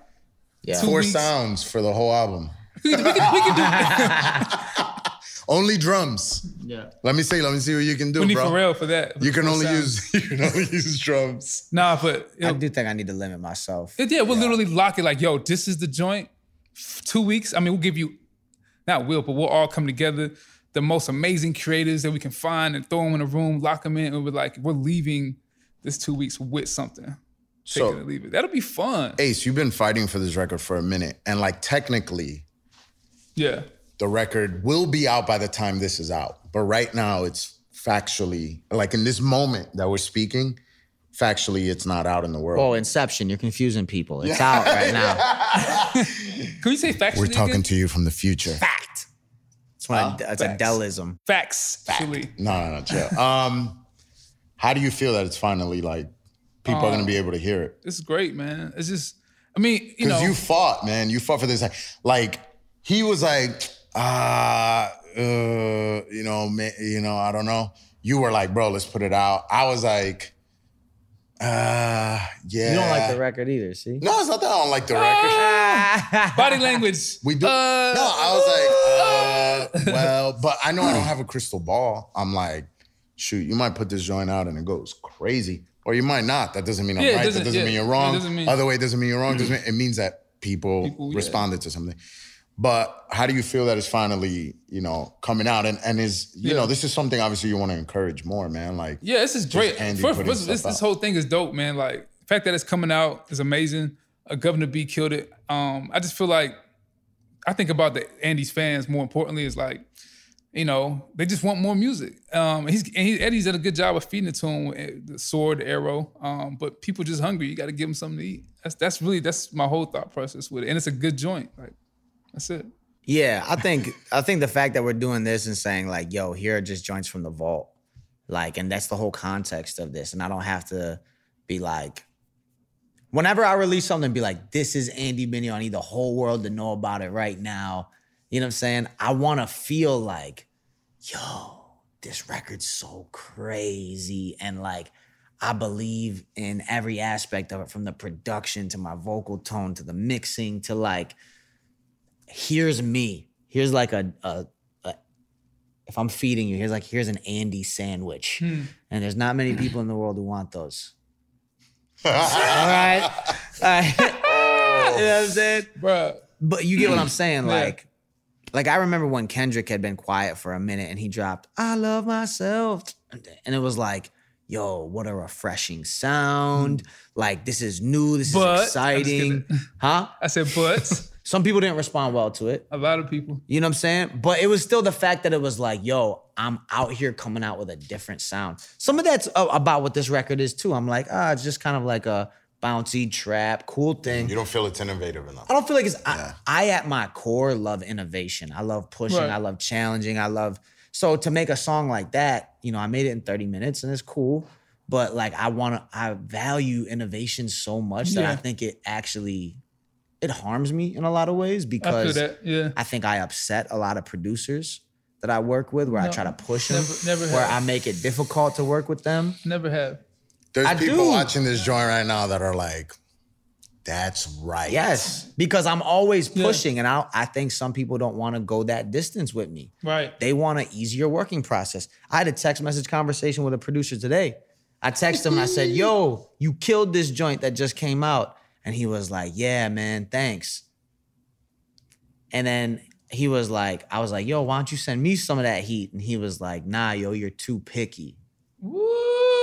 Yeah. Four weeks. sounds for the whole album. We can, we can, we can do. Only drums. Yeah. Let me see. Let me see what you can do, We need bro. Pharrell for that. You can only sound. use you can only use drums. Nah, but you I do think I need to limit myself. it- yeah, we'll literally lock it. Like, yo, this is the joint. Two weeks. I mean, we'll give you, not will, but we'll all come together. The most amazing creators that we can find and throw them in a room, lock them in, and we're like, we're leaving this two weeks with something. Take So- leave it. That'll be fun. Ace, you've been fighting for this record for a minute, and like technically, Yeah. the record will be out by the time this is out. But right now, it's factually like in this moment that we're speaking, factually, it's not out in the world. Oh, Inception. You're confusing people. It's out right now. Can we say factually? we're talking again? to you from the future. Fact. It's, one of, it's a Facts. Delism. facts. Actually, No, no, no, chill. Um, how do you feel that it's finally like people are gonna be able to hear it? It's great, man. It's just, I mean, you know. Because you fought, man. You fought for this. Like he was like, ah, uh, you know, ma- you know, I don't know. You were like, bro, let's put it out. I was like, uh, yeah. You don't like the record either, see? No, it's not that I don't like the record. body language. We do. Uh, no, I was like, uh, well, but I know I don't have a crystal ball. I'm like, shoot, you might put this joint out and it goes crazy, or you might not. That doesn't mean I'm Yeah, right. That doesn't- doesn't yeah, mean you're it wrong. doesn't mean- Other way doesn't mean you're wrong. Doesn't mean, it means that people, People, yeah. responded to something. But how do you feel that is finally, you know, coming out? And and is you Yeah. know, this is something obviously you want to encourage more, man. Like, Yeah, this is great. First, putting this, this, whole thing is dope, man. Like the fact that it's coming out is amazing. Uh, Guvna B killed it. Um, I just feel like I think about the Andy's fans more importantly is like, you know, they just want more music. Um, he's and he, Eddie's done a good job of feeding it to them, with the sword, the arrow. Um, but people just hungry. You got to give them something to eat. That's that's really that's my whole thought process with it, and it's a good joint. Like that's it. Yeah, I think I think the fact that we're doing this and saying like, "Yo, here are just joints from the vault," like, and that's the whole context of this, and I don't have to be like, whenever I release something, be like, "This is Andy Mineo. I need the whole world to know about it right now." You know what I'm saying? I want to feel like, "Yo, this record's so crazy," and like. I believe in every aspect of it, from the production to my vocal tone to the mixing to like here's me. Here's like a, a, a if I'm feeding you, here's like here's an Andy sandwich. Hmm. And there's not many people in the world who want those. All right. All right. you know what I'm saying? Bruh. But you get what I'm saying? Like, like I remember when Kendrick had been quiet for a minute and he dropped, I love myself. And it was like, yo, what a refreshing sound. Like this is new. This But- is exciting. Huh? I said, but Some people didn't respond well to it. a lot of people. You know what I'm saying? But it was still the fact that it was like, yo, I'm out here coming out with a different sound. Some of that's uh, about what this record is too. I'm like, ah, it's just kind of like a bouncy trap, cool thing. you don't feel it's innovative enough. I don't feel like it's. I, I at my core love innovation. I love pushing. Right. I love challenging. I love. So to make a song like that, you know, I made it in 30 minutes and it's cool. But like, I want to. I value innovation so much that I think it actually it harms me in a lot of ways because that. Yeah. I think I upset a lot of producers that I work with, where I try to push them, never- never where have. I make it difficult to work with them. Never have. There's I people do. watching this joint right now that are like, that's right. Yes, because I'm always Yeah. pushing, and I I think some people don't want to go that distance with me. Right. They want an easier working process. I had a text message conversation with a producer today. I texted him I said, Yo, you killed this joint that just came out. And he was like, Yeah, man, thanks. And then he was like, I was like, Yo, why don't you send me some of that heat? And he was like, Nah, yo, you're too picky. Woo!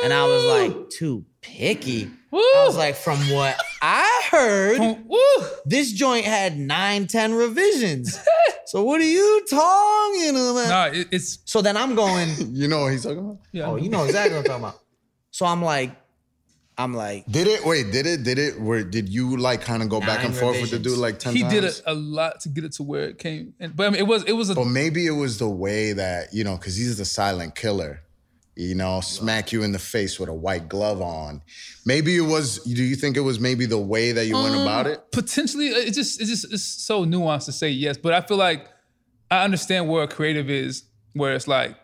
And I was like, Too picky. Woo! I was like, from what I heard, Woo! this joint had nine, ten revisions. so what are you talking about? Nah, it, it's So then I'm going, You know what he's talking about? yeah. oh, you know exactly what I'm talking about. So I'm like, I'm like, Did it? Wait, did it? Did it? Where did you like kind of go back and forth with the dude like ten he times? did a, a lot to get it to where it came. And, but I mean, it was it was a But maybe it was the way that you know, because he's the silent killer. You know, smack you in the face with a white glove on. Maybe it was. Do you think it was maybe the way that you went um, about it? potentially it just it's just it's so nuanced to say yes but i feel like i understand where a creative is where it's like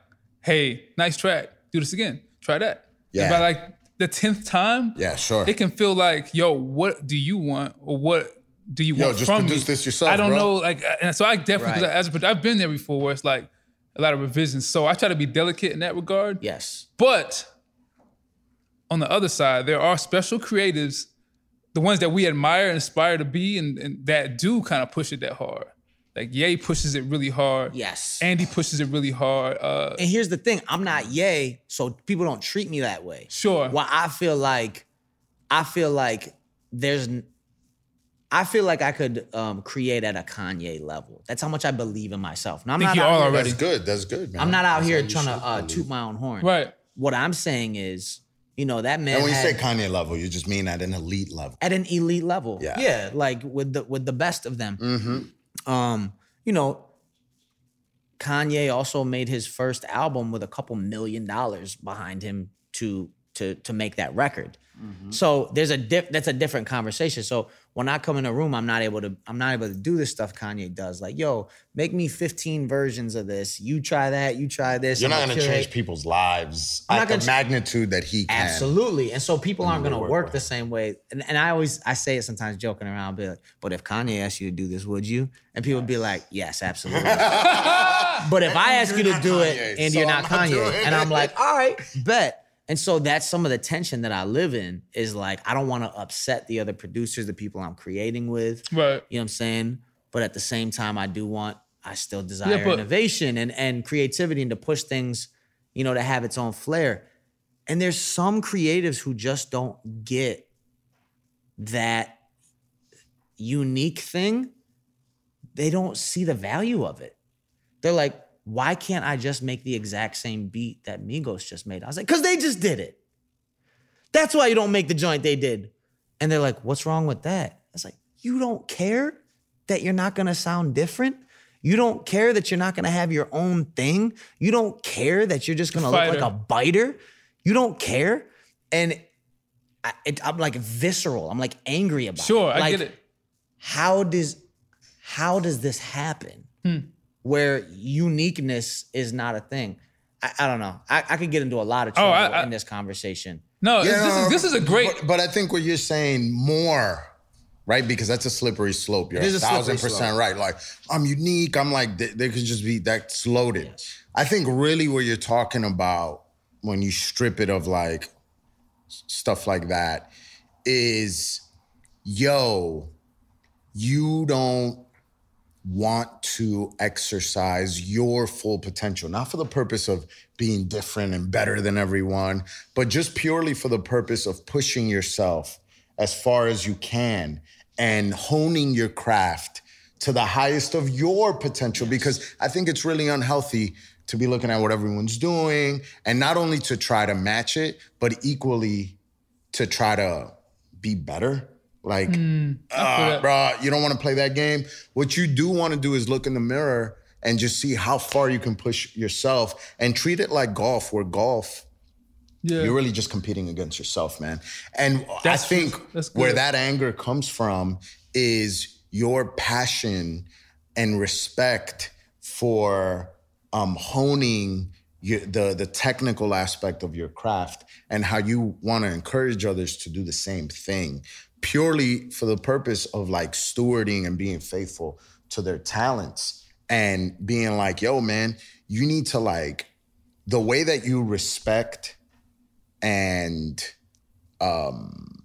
hey nice track do this again try that Yeah. and by like the 10th time Yeah, sure. it can feel like yo what do you want or what do you Yo, want just from produce me this yourself, i don't bro. know like uh, and so i definitely Right. as a, produ- i've been there before where it's like a lot of revisions so i try to be delicate in that regard yes. but on the other side, there are special creatives, the ones that we admire and aspire to be, and, and that do kind of push it that hard. Like Ye pushes it really hard. Yes. Andy pushes it really hard. Uh, And here's the thing, I'm not yay, so people don't treat me that way. sure. Well, I feel like I feel like there's I feel like I could um, create at a Kanye level. That's how much I believe in myself. Now I'm Think not you out are here, already. That's good. That's good, man. I'm not out That's here trying to uh, toot my own horn. Right. What I'm saying is, you know, that man And when you say Kanye level, you just mean at an elite level. at an elite level. Yeah. Yeah, like with the with the best of them. Mm-hmm. Um, you know, Kanye also made his first album with a couple million dollars behind him to to to make that record. Mm-hmm. So there's a diff that's a different conversation. So when I come in a room, I'm not able to I'm not able to do the stuff Kanye does. Like, yo, make me 15 versions of this. You try that, you try this. You're not gonna going to curate- change people's lives I'm at the ch- magnitude that he can. Absolutely. And so people aren't gonna work work, the same way. And, and I always I say it sometimes joking around, be like, but if Kanye asked you to do this, would you? And people would be like, Yes, absolutely. but if I ask you to do it and so you're I'm not Kanye, and I'm like, all right, bet. And so that's some of the tension that I live in is like I don't want to upset the other producers, the people I'm creating with. Right. You know what I'm saying? But at the same time, I do want, I still desire but- innovation and, and creativity and to push things, you know, to have its own flair. And there's some creatives who just don't get that unique thing. They don't see the value of it. They're like, why can't I just make the exact same beat that Migos just made? I was like, because they just did it. That's why you don't make the joint they did. And they're like, what's wrong with that? I was like, you don't care that you're not gonna sound different? You don't care that you're not gonna have your own thing? You don't care that you're just gonna look like a biter? You don't care? And I, it, I'm like visceral. I'm like angry about it. Sure. it. I get it. How does how does this happen? Hmm. Where uniqueness is not a thing. I, I don't know. I, I could get into a lot of Oh, trouble I- I- in this conversation. No, this, Yeah, is, um, this is a great. But, but I think what you're saying more, right? Because that's a slippery slope. You're It a is a thousand percent right. Like I'm unique. I'm like they, they could just be that's loaded. I think really what you're talking about when you strip it of like stuff like that is, yo, you don't want to exercise your full potential, not for the purpose of being different and better than everyone, but just purely for the purpose of pushing yourself as far as you can and honing your craft to the highest of your potential. Because I think it's really unhealthy to be looking at what everyone's doing and not only to try to match it, but equally to try to be better. Like, uh, bro, you don't want to play that game. What you do want to do is look in the mirror and just see how far you can push yourself and treat it like golf, where golf, Yeah. you're really just competing against yourself, man. And That's I think. That's where that anger comes from is your passion and respect for um, honing your, the the technical aspect of your craft and how you want to encourage others to do the same thing purely for the purpose of like stewarding and being faithful to their talents and being like yo man you need to like the way that you respect and um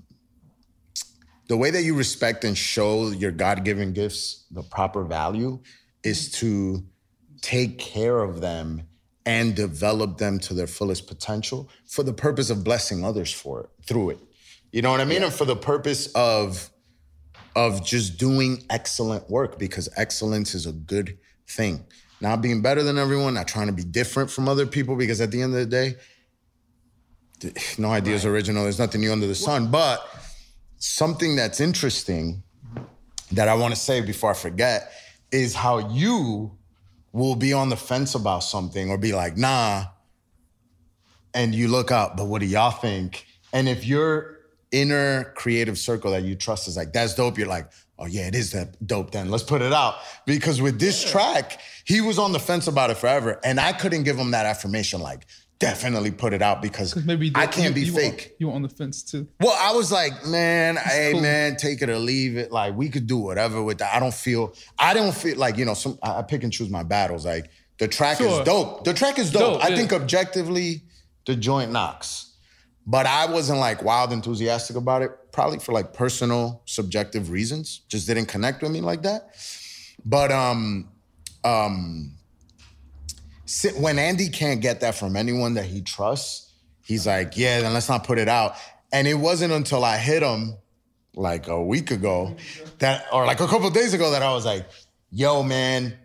the way that you respect and show your god-given gifts the proper value is to take care of them and develop them to their fullest potential for the purpose of blessing others for it through it. You know what I mean? And for the purpose of of just doing excellent work because excellence is a good thing. Not being better than everyone, not trying to be different from other people because at the end of the day, no idea is original. There's nothing new under the sun. But something that's interesting that I want to say before I forget is how you will be on the fence about something or be like, nah, and you look up, but what do y'all think? And if your inner creative circle that you trust is like, that's dope, you're like, oh yeah, it is that dope then. Let's put it out. Because with this track, he was on the fence about it forever. And I couldn't give him that affirmation, like, definitely put it out because Maybe I can't you- be you were- fake. you were on the fence too. Well, I was like, man, hey, cool. man, take it or leave it. Like, we could do whatever with that. I don't feel, I don't feel like, you know, some I I pick and choose my battles. Like, the track Sure. is dope. The track is dope. Dope, I yeah. think objectively, the joint knocks. But I wasn't like wild enthusiastic about it, probably for like personal, subjective reasons. Just didn't connect with me like that. But um, um, when Andy can't get that from anyone that he trusts, he's like, yeah, then let's not put it out. And it wasn't until I hit him like a week ago that, or like a couple days ago, that I was like, yo, man,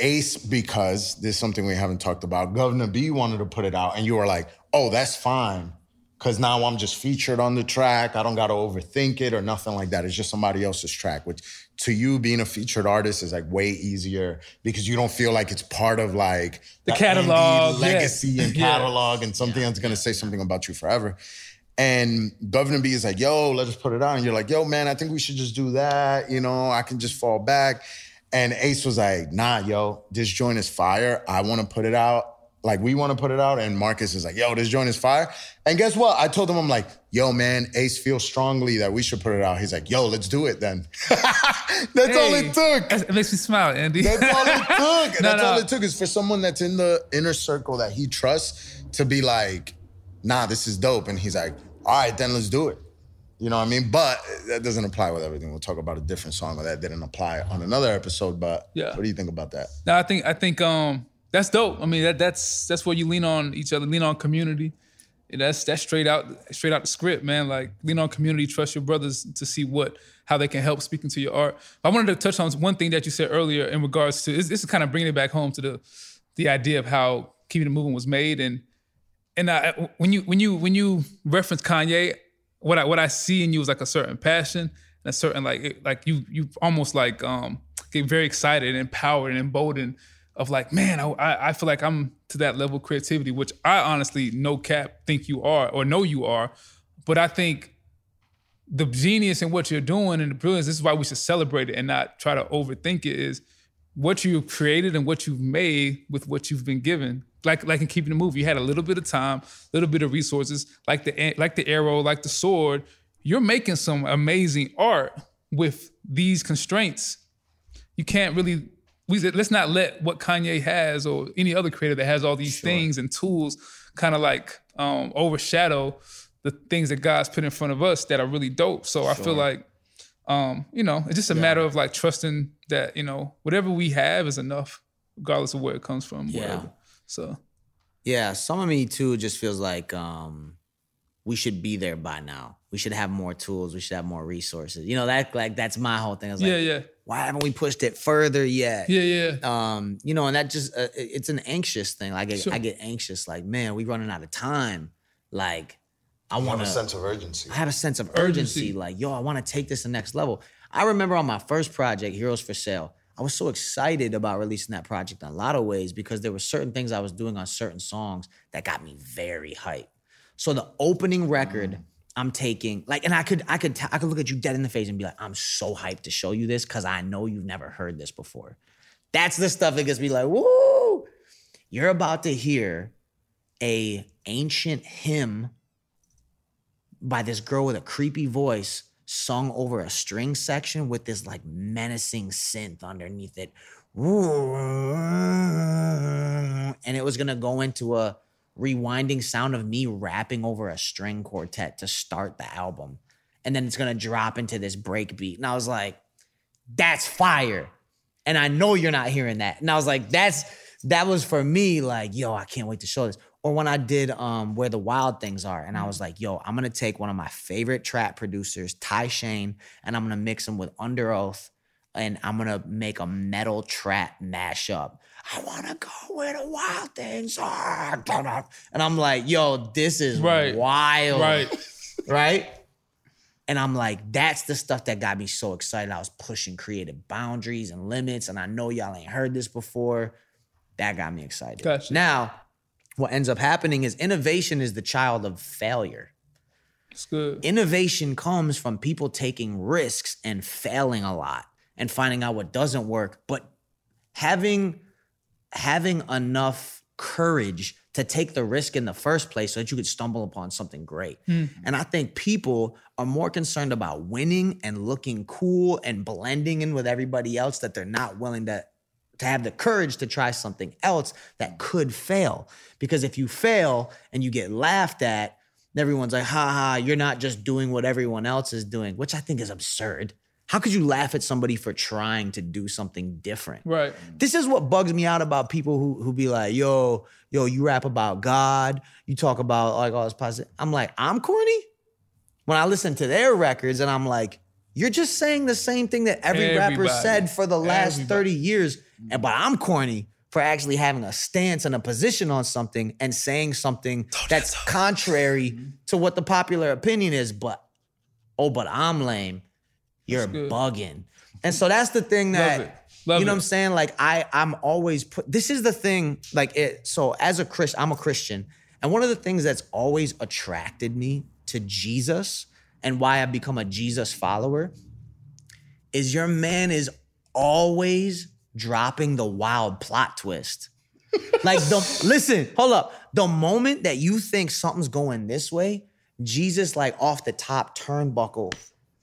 Ace, because there's something we haven't talked about. Guvna B wanted to put it out, and you were like, oh, that's fine. Cause now I'm just featured on the track. I don't gotta overthink it or nothing like that. It's just somebody else's track, which to you being a featured artist is like way easier because you don't feel like it's part of like The catalog, yeah. legacy and Yeah. catalog and something that's gonna say something about you forever. And Guvna B is like, yo, let's just put it on. And you're like, yo, man, I think we should just do that. You know, I can just fall back. And Ace was like, nah, yo, this joint is fire. I want to put it out. Like, we want to put it out. And Marcus is like, yo, this joint is fire. And guess what? I told him, I'm like, yo, man, Ace feels strongly that we should put it out. He's like, yo, let's do it then. that's all it took. It makes me smile, Andy. That's all it took. No, that's all it took is for someone that's in the inner circle that he trusts to be like, nah, this is dope. And he's like, all right, then let's do it. You know what I mean? But that doesn't apply with everything. We'll talk about a different song that didn't apply on another episode. But Yeah. what do you think about that? No, I think I think um that's dope. I mean that that's that's where you lean on each other, lean on community. And that's that's straight out straight out the script, man. Like lean on community, trust your brothers to see what how they can help speaking to your art. I wanted to touch on one thing that you said earlier in regards to this, is kind of bringing it back home to the the idea of how Keepin it Movin was made and and I, when you when you when you reference Kanye, what I what I see in you is like a certain passion and a certain like like you you almost like um get very excited and empowered and emboldened of like man I I feel like I'm to that level of creativity which I honestly no cap think you are or know you are, but I think the genius in what you're doing and the brilliance. This is why we should celebrate it and not try to overthink it. Is what you've created and what you've made with what you've been given. Like like in Keepin it Movin, you had a little bit of time, a little bit of resources, like the like the arrow, like the sword. You're making some amazing art with these constraints. You can't really. We said let's not let what Kanye has or any other creator that has all these things and tools kind of like um, overshadow the things that God's put in front of us that are really dope. So I feel like um, you know, it's just a matter of like trusting that, you know, whatever we have is enough, regardless of where it comes from. Yeah. Whatever. So Yeah, some of me too just feels like um we should be there by now. We should have more tools. We should have more resources. You know, that like that's my whole thing. I was like, yeah, yeah. Why haven't we pushed it further yet? Yeah, yeah. Um, you know, and that just uh, it's an anxious thing. Like I get, Sure. I get anxious. Like, man, we running out of time. Like, I want a sense of urgency. I had a sense of urgency. Urgency. Like, yo, I want to take this to the next level. I remember on my first project, Heroes for Sale, I was so excited about releasing that project in a lot of ways because there were certain things I was doing on certain songs that got me very hyped. So the opening record I'm taking, like, and I could, I could, t- I could look at you dead in the face and be like, I'm so hyped to show you this because I know you've never heard this before. That's the stuff that gets me like, woo! You're about to hear a ancient hymn by this girl with a creepy voice sung over a string section with this like menacing synth underneath it. And it was gonna go into a rewinding sound of me rapping over a string quartet to start the album. And then it's gonna drop into this break beat. And I was like, that's fire. And I know you're not hearing that. And I was like, that's that was for me like, yo, I can't wait to show this. Or when I did um where the wild things are, and I was like, yo, I'm gonna take one of my favorite trap producers, Ty Shane, and I'm gonna mix him with Underoath, and I'm gonna make a metal trap mashup. I wanna go where the wild things are. And I'm like, yo, this is Right. wild. Right. Right? And I'm like, that's the stuff that got me so excited. I was pushing creative boundaries and limits. And I know y'all ain't heard this before. That got me excited. Gotcha. Now, what ends up happening is innovation is the child of failure. It's good. Innovation comes from people taking risks and failing a lot and finding out what doesn't work, but having having enough courage to take the risk in the first place so that you could stumble upon something great. Hmm. And I think people are more concerned about winning and looking cool and blending in with everybody else that they're not willing to to have the courage to try something else that could fail. Because if you fail and you get laughed at, everyone's like, ha ha, you're not just doing what everyone else is doing, which I think is absurd. How could you laugh at somebody for trying to do something different? Right. This is what bugs me out about people who who be like, yo, yo, you rap about God, you talk about like all this positive. I'm like, I'm corny. When I listen to their records and I'm like, you're just saying the same thing that every rapper said for the last Everybody. 30 years. And but I'm corny for actually having a stance and a position on something and saying something that's contrary to what the popular opinion is. But oh, but I'm lame. You're bugging. And so that's the thing that it. Love you know it. what I'm saying? Like I I'm always put this is the thing, like it so as a Christian, I'm a Christian. And one of the things that's always attracted me to Jesus and why I've become a Jesus follower is your man is always dropping the wild plot twist. Like the listen, hold up. The moment that you think something's going this way, Jesus like off the top turnbuckle,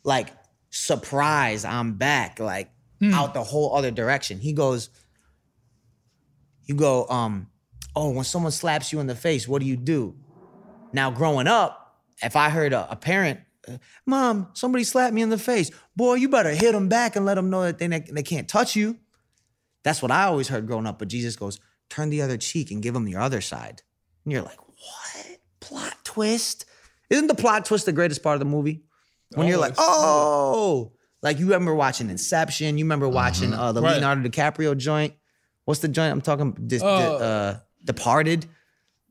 like surprise, I'm back, like out the whole other direction. He goes, you go, um, oh, when someone slaps you in the face, what do you do? Now, growing up, if I heard a, a parent, uh, Mom, somebody slapped me in the face, boy, you better hit them back and let them know that they, they can't touch you. That's what I always heard growing up. But Jesus goes, turn the other cheek and give them your other side. And you're like, what? Plot twist? Isn't the plot twist the greatest part of the movie? When you're like, Always. oh, like you remember watching Inception, you remember watching uh, the Right. Leonardo DiCaprio joint. What's the joint I'm talking? This, Oh. uh, Departed.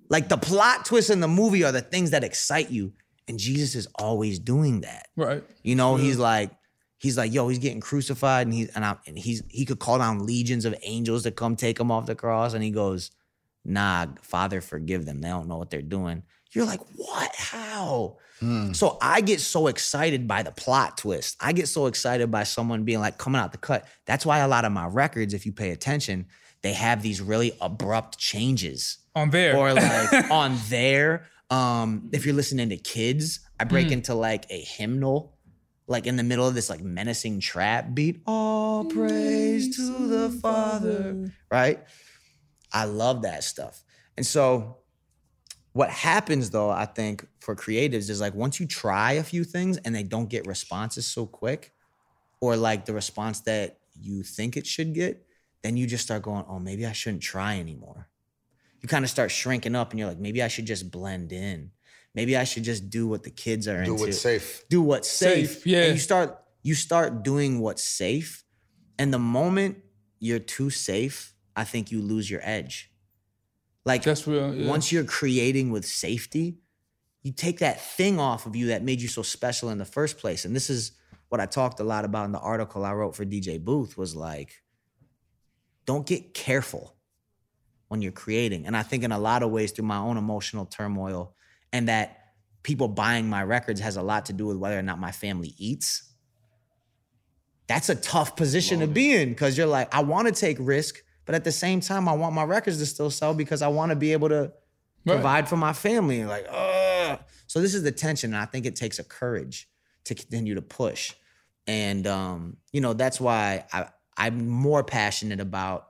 Like the plot twists in the movie are the things that excite you, and Jesus is always doing that. Right. You know, he's like, he's like, yo, he's getting crucified, and he's and, I, and he's he could call down legions of angels to come take him off the cross, and he goes, nah, Father, forgive them. They don't know what they're doing. You're like, what? How? So I get so excited by the plot twist. I get so excited by someone being like coming out the cut. That's why a lot of my records, if you pay attention, they have these really abrupt changes On there. or like on there. Um, if you're listening to kids, I break into like a hymnal, like in the middle of this like menacing trap beat. All praise to the Father, right? I love that stuff. And so what happens though, I think for creatives is like once you try a few things and they don't get responses so quick, or like the response that you think it should get, then you just start going, oh, maybe I shouldn't try anymore you kind of start shrinking up and you're like, maybe I should just blend in. Maybe I should just do what the kids are Do into. Do what's safe. Do what's safe. Safe, yeah. And you start you start doing what's safe. And the moment you're too safe, I think you lose your edge. Like real. Yeah. once you're creating with safety, you take that thing off of you that made you so special in the first place. And this is what I talked a lot about in the article I wrote for DJ Booth was like, don't get careful when you're creating. And I think in a lot of ways through my own emotional turmoil and that people buying my records has a lot to do with whether or not my family eats. That's a tough position to be in because you're like, I want to take risk, but at the same time, I want my records to still sell because I want to be able to Right. provide for my family. Like, ugh. So this is the tension. And I think it takes a courage to continue to push. And um, you know, that's why I I'm more passionate about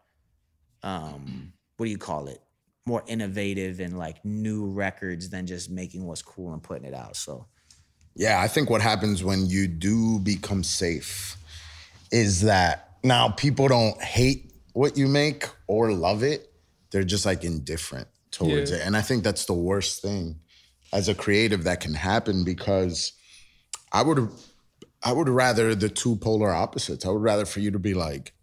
um, what do you call it? More innovative and like new records than just making what's cool and putting it out. So Yeah, I think what happens when you do become safe is that now people don't hate what you make or love it. they're just like indifferent towards Yeah. it. And I think that's the worst thing as a creative that can happen because I would I would rather the two polar opposites. I would rather for you to be like,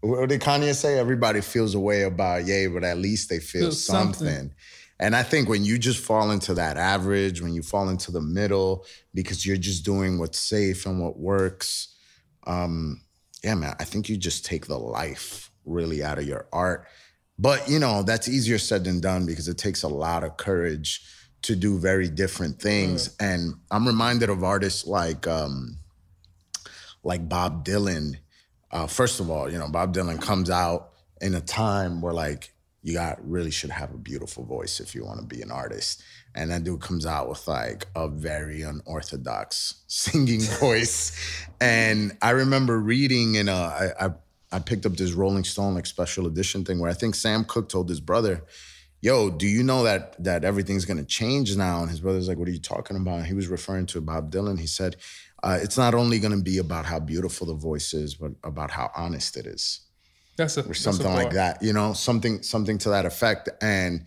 what did Kanye say? Everybody feels a way about yay, but at least they feel Feel something. something. And I think when you just fall into that average, when you fall into the middle, because you're just doing what's safe and what works, um, yeah, man, I think you just take the life really out of your art. But you know, that's easier said than done because it takes a lot of courage to do very different things. And I'm reminded of artists like um like Bob Dylan. Uh, first of all, you know, Bob Dylan comes out in a time where like you got really should have a beautiful voice if you want to be an artist. And that dude comes out with like a very unorthodox singing voice. And I remember reading in a I, I I picked up this Rolling Stone like special edition thing where I think Sam Cooke told his brother, yo, do you know that that everything's gonna change now? And his brother's like, what are you talking about? And he was referring to Bob Dylan. He said, uh, it's not only gonna be about how beautiful the voice is, but about how honest it is, That's a or something like that. You know, something something to that effect. And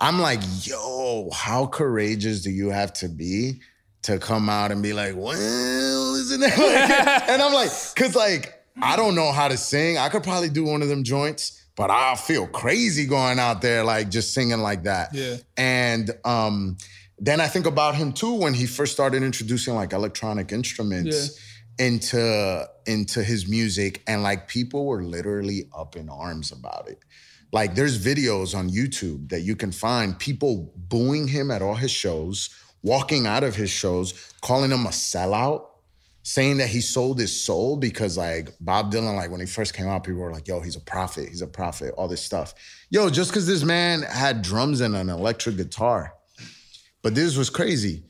I'm like, yo, how courageous do you have to be to come out and be like, well, isn't it? Like, and I'm like, cause like I don't know how to sing. I could probably do one of them joints, but I feel crazy going out there like just singing like that. Yeah. And um, then I think about him too when he first started introducing like electronic instruments into into his music, and like people were literally up in arms about it. Like there's videos on YouTube that you can find people booing him at all his shows, walking out of his shows, calling him a sellout saying that he sold his soul because like Bob Dylan, like when he first came out, people were like, yo, he's a prophet, he's a prophet, all this stuff. Yo, just because this man had drums and an electric guitar. But this was crazy.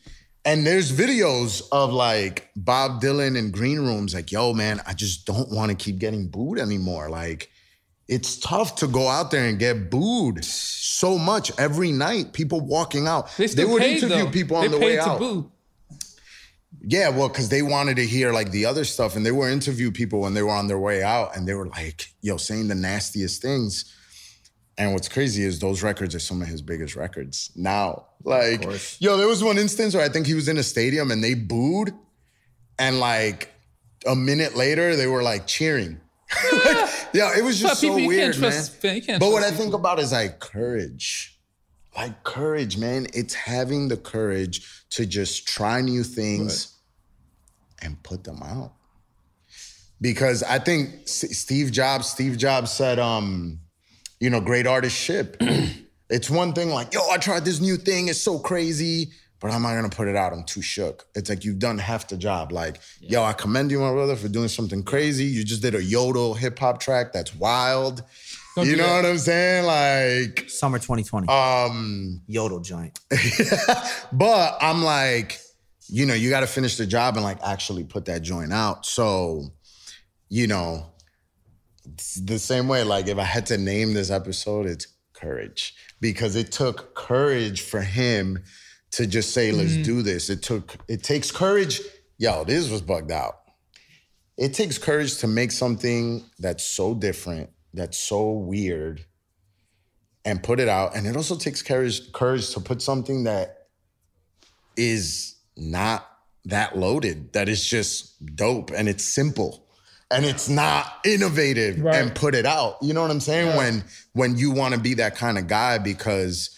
And there's videos of like Bob Dylan in green rooms, like, yo, man, I just don't want to keep getting booed anymore. Like, it's tough to go out there and get booed so much every night. People walking out. They still would paid, interview though. people they on the paid way out. boo. Yeah, well, because they wanted to hear like the other stuff, and they were interview people when they were on their way out, and they were like, "Yo, saying the nastiest things." And what's crazy is those records are some of his biggest records now. Like, yo, there was one instance where I think he was in a stadium and they booed, and like a minute later they were like cheering. like, yeah, it was just so people, weird, trust. man. But what I think about is like courage. Like courage, man. It's having the courage to just try new things and put them out. Because I think S- Steve Jobs, Steve Jobs said, um, you know, great artists ship. it's one thing like, yo, I tried this new thing, it's so crazy, but I'm not gonna put it out. I'm too shook. It's like you've done half the job. Like, yo, I commend you, my brother, for doing something crazy. You just did a yodel hip hop track that's wild. Don't you know that. what I'm saying? Like, Summer 2020. um, Yodel joint. but I'm like, you know, you got to finish the job and like actually put that joint out. So, you know, the same way, like if I had to name this episode, it's courage because it took courage for him to just say, let's do this. It took, it takes courage. Yo, this was bugged out. It takes courage to make something that's so different, that's so weird, and put it out. And it also takes courage, courage to put something that is not that loaded, that is just dope and it's simple and it's not innovative Right. and put it out. You know what I'm saying? When when you want to be that kind of guy because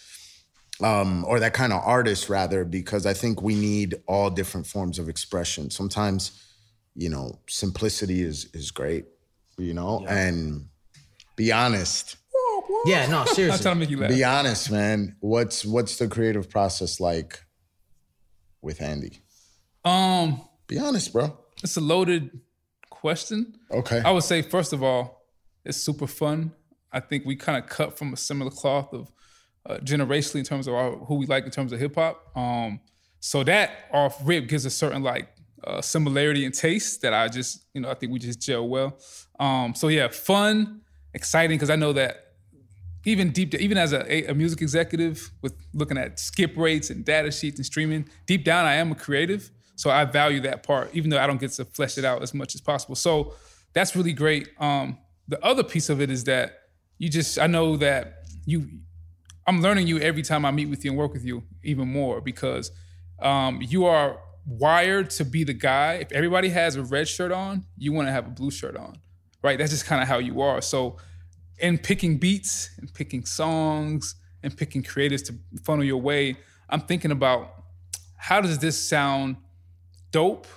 um or that kind of artist rather because I think we need all different forms of expression. Sometimes, you know, simplicity is is great, you know? And be honest. Yeah, no, I'm trying to seriously. make you laugh. Be honest, man. What's what's the creative process like with Andy? Um, Be honest, bro. it's a loaded question. Okay. I would say first of all, it's super fun. I think we kind of cut from a similar cloth of uh, generationally in terms of our, who we like in terms of hip hop. Um, so that off rip gives a certain like uh, similarity in taste that I just you know I think we just gel well. Um, so yeah, fun, exciting because I know that even deep even as a, a music executive with looking at skip rates and data sheets and streaming deep down i am a creative. So i value that part even though i don't get to flesh it out as much as possible. So that's really great. Um, the other piece of it is that you just i know that you I'm learning you every time I meet with you and work with you even more because um, you are wired to be the guy. If everybody has a red shirt on, you want to have a blue shirt on, right? That's just kind of how you are. So, in picking beats and picking songs and picking creatives to funnel your way, I'm thinking about how does this sound dope,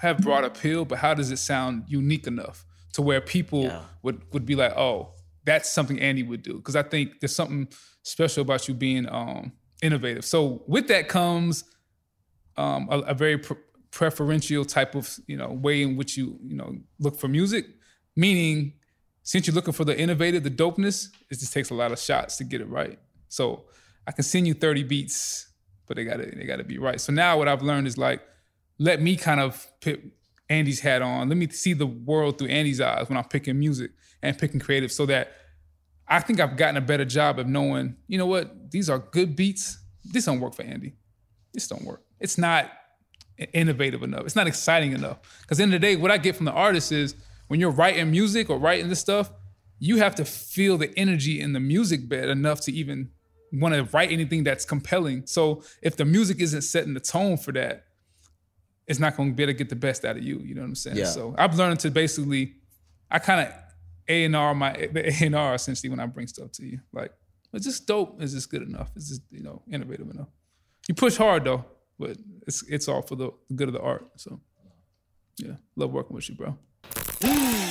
have broad appeal, but how does it sound unique enough to where people Yeah. would would be like, oh, that's something Andy would do? Because I think there's something special about you being um, innovative. So with that comes um, a, a very pre- preferential type of you know way in which you you know look for music. Meaning, since you're looking for the innovative, the dopeness, it just takes a lot of shots to get it right. So I can send you 30 beats, but they gotta they gotta be right. So now what I've learned is like, let me kind of put Andy's hat on. Let me see the world through Andy's eyes when I'm picking music and picking creative, so that I think I've gotten a better job of knowing, you know what, these are good beats. This don't work for Andy. This don't work. It's not innovative enough. It's not exciting enough. Because at the the day, what I get from the artist is when you're writing music or writing this stuff, you have to feel the energy in the music bed enough to even want to write anything that's compelling. So if the music isn't setting the tone for that, it's not going to be able to get the best out of you. You know what I'm saying? Yeah. So I've learned to basically, I kind of A and R my the A and R essentially when I bring stuff to you. Like, is this dope? Is this good enough? Is this you know innovative enough? You push hard though, but it's it's all for the good of the art. So yeah, love working with you, bro. Mmm!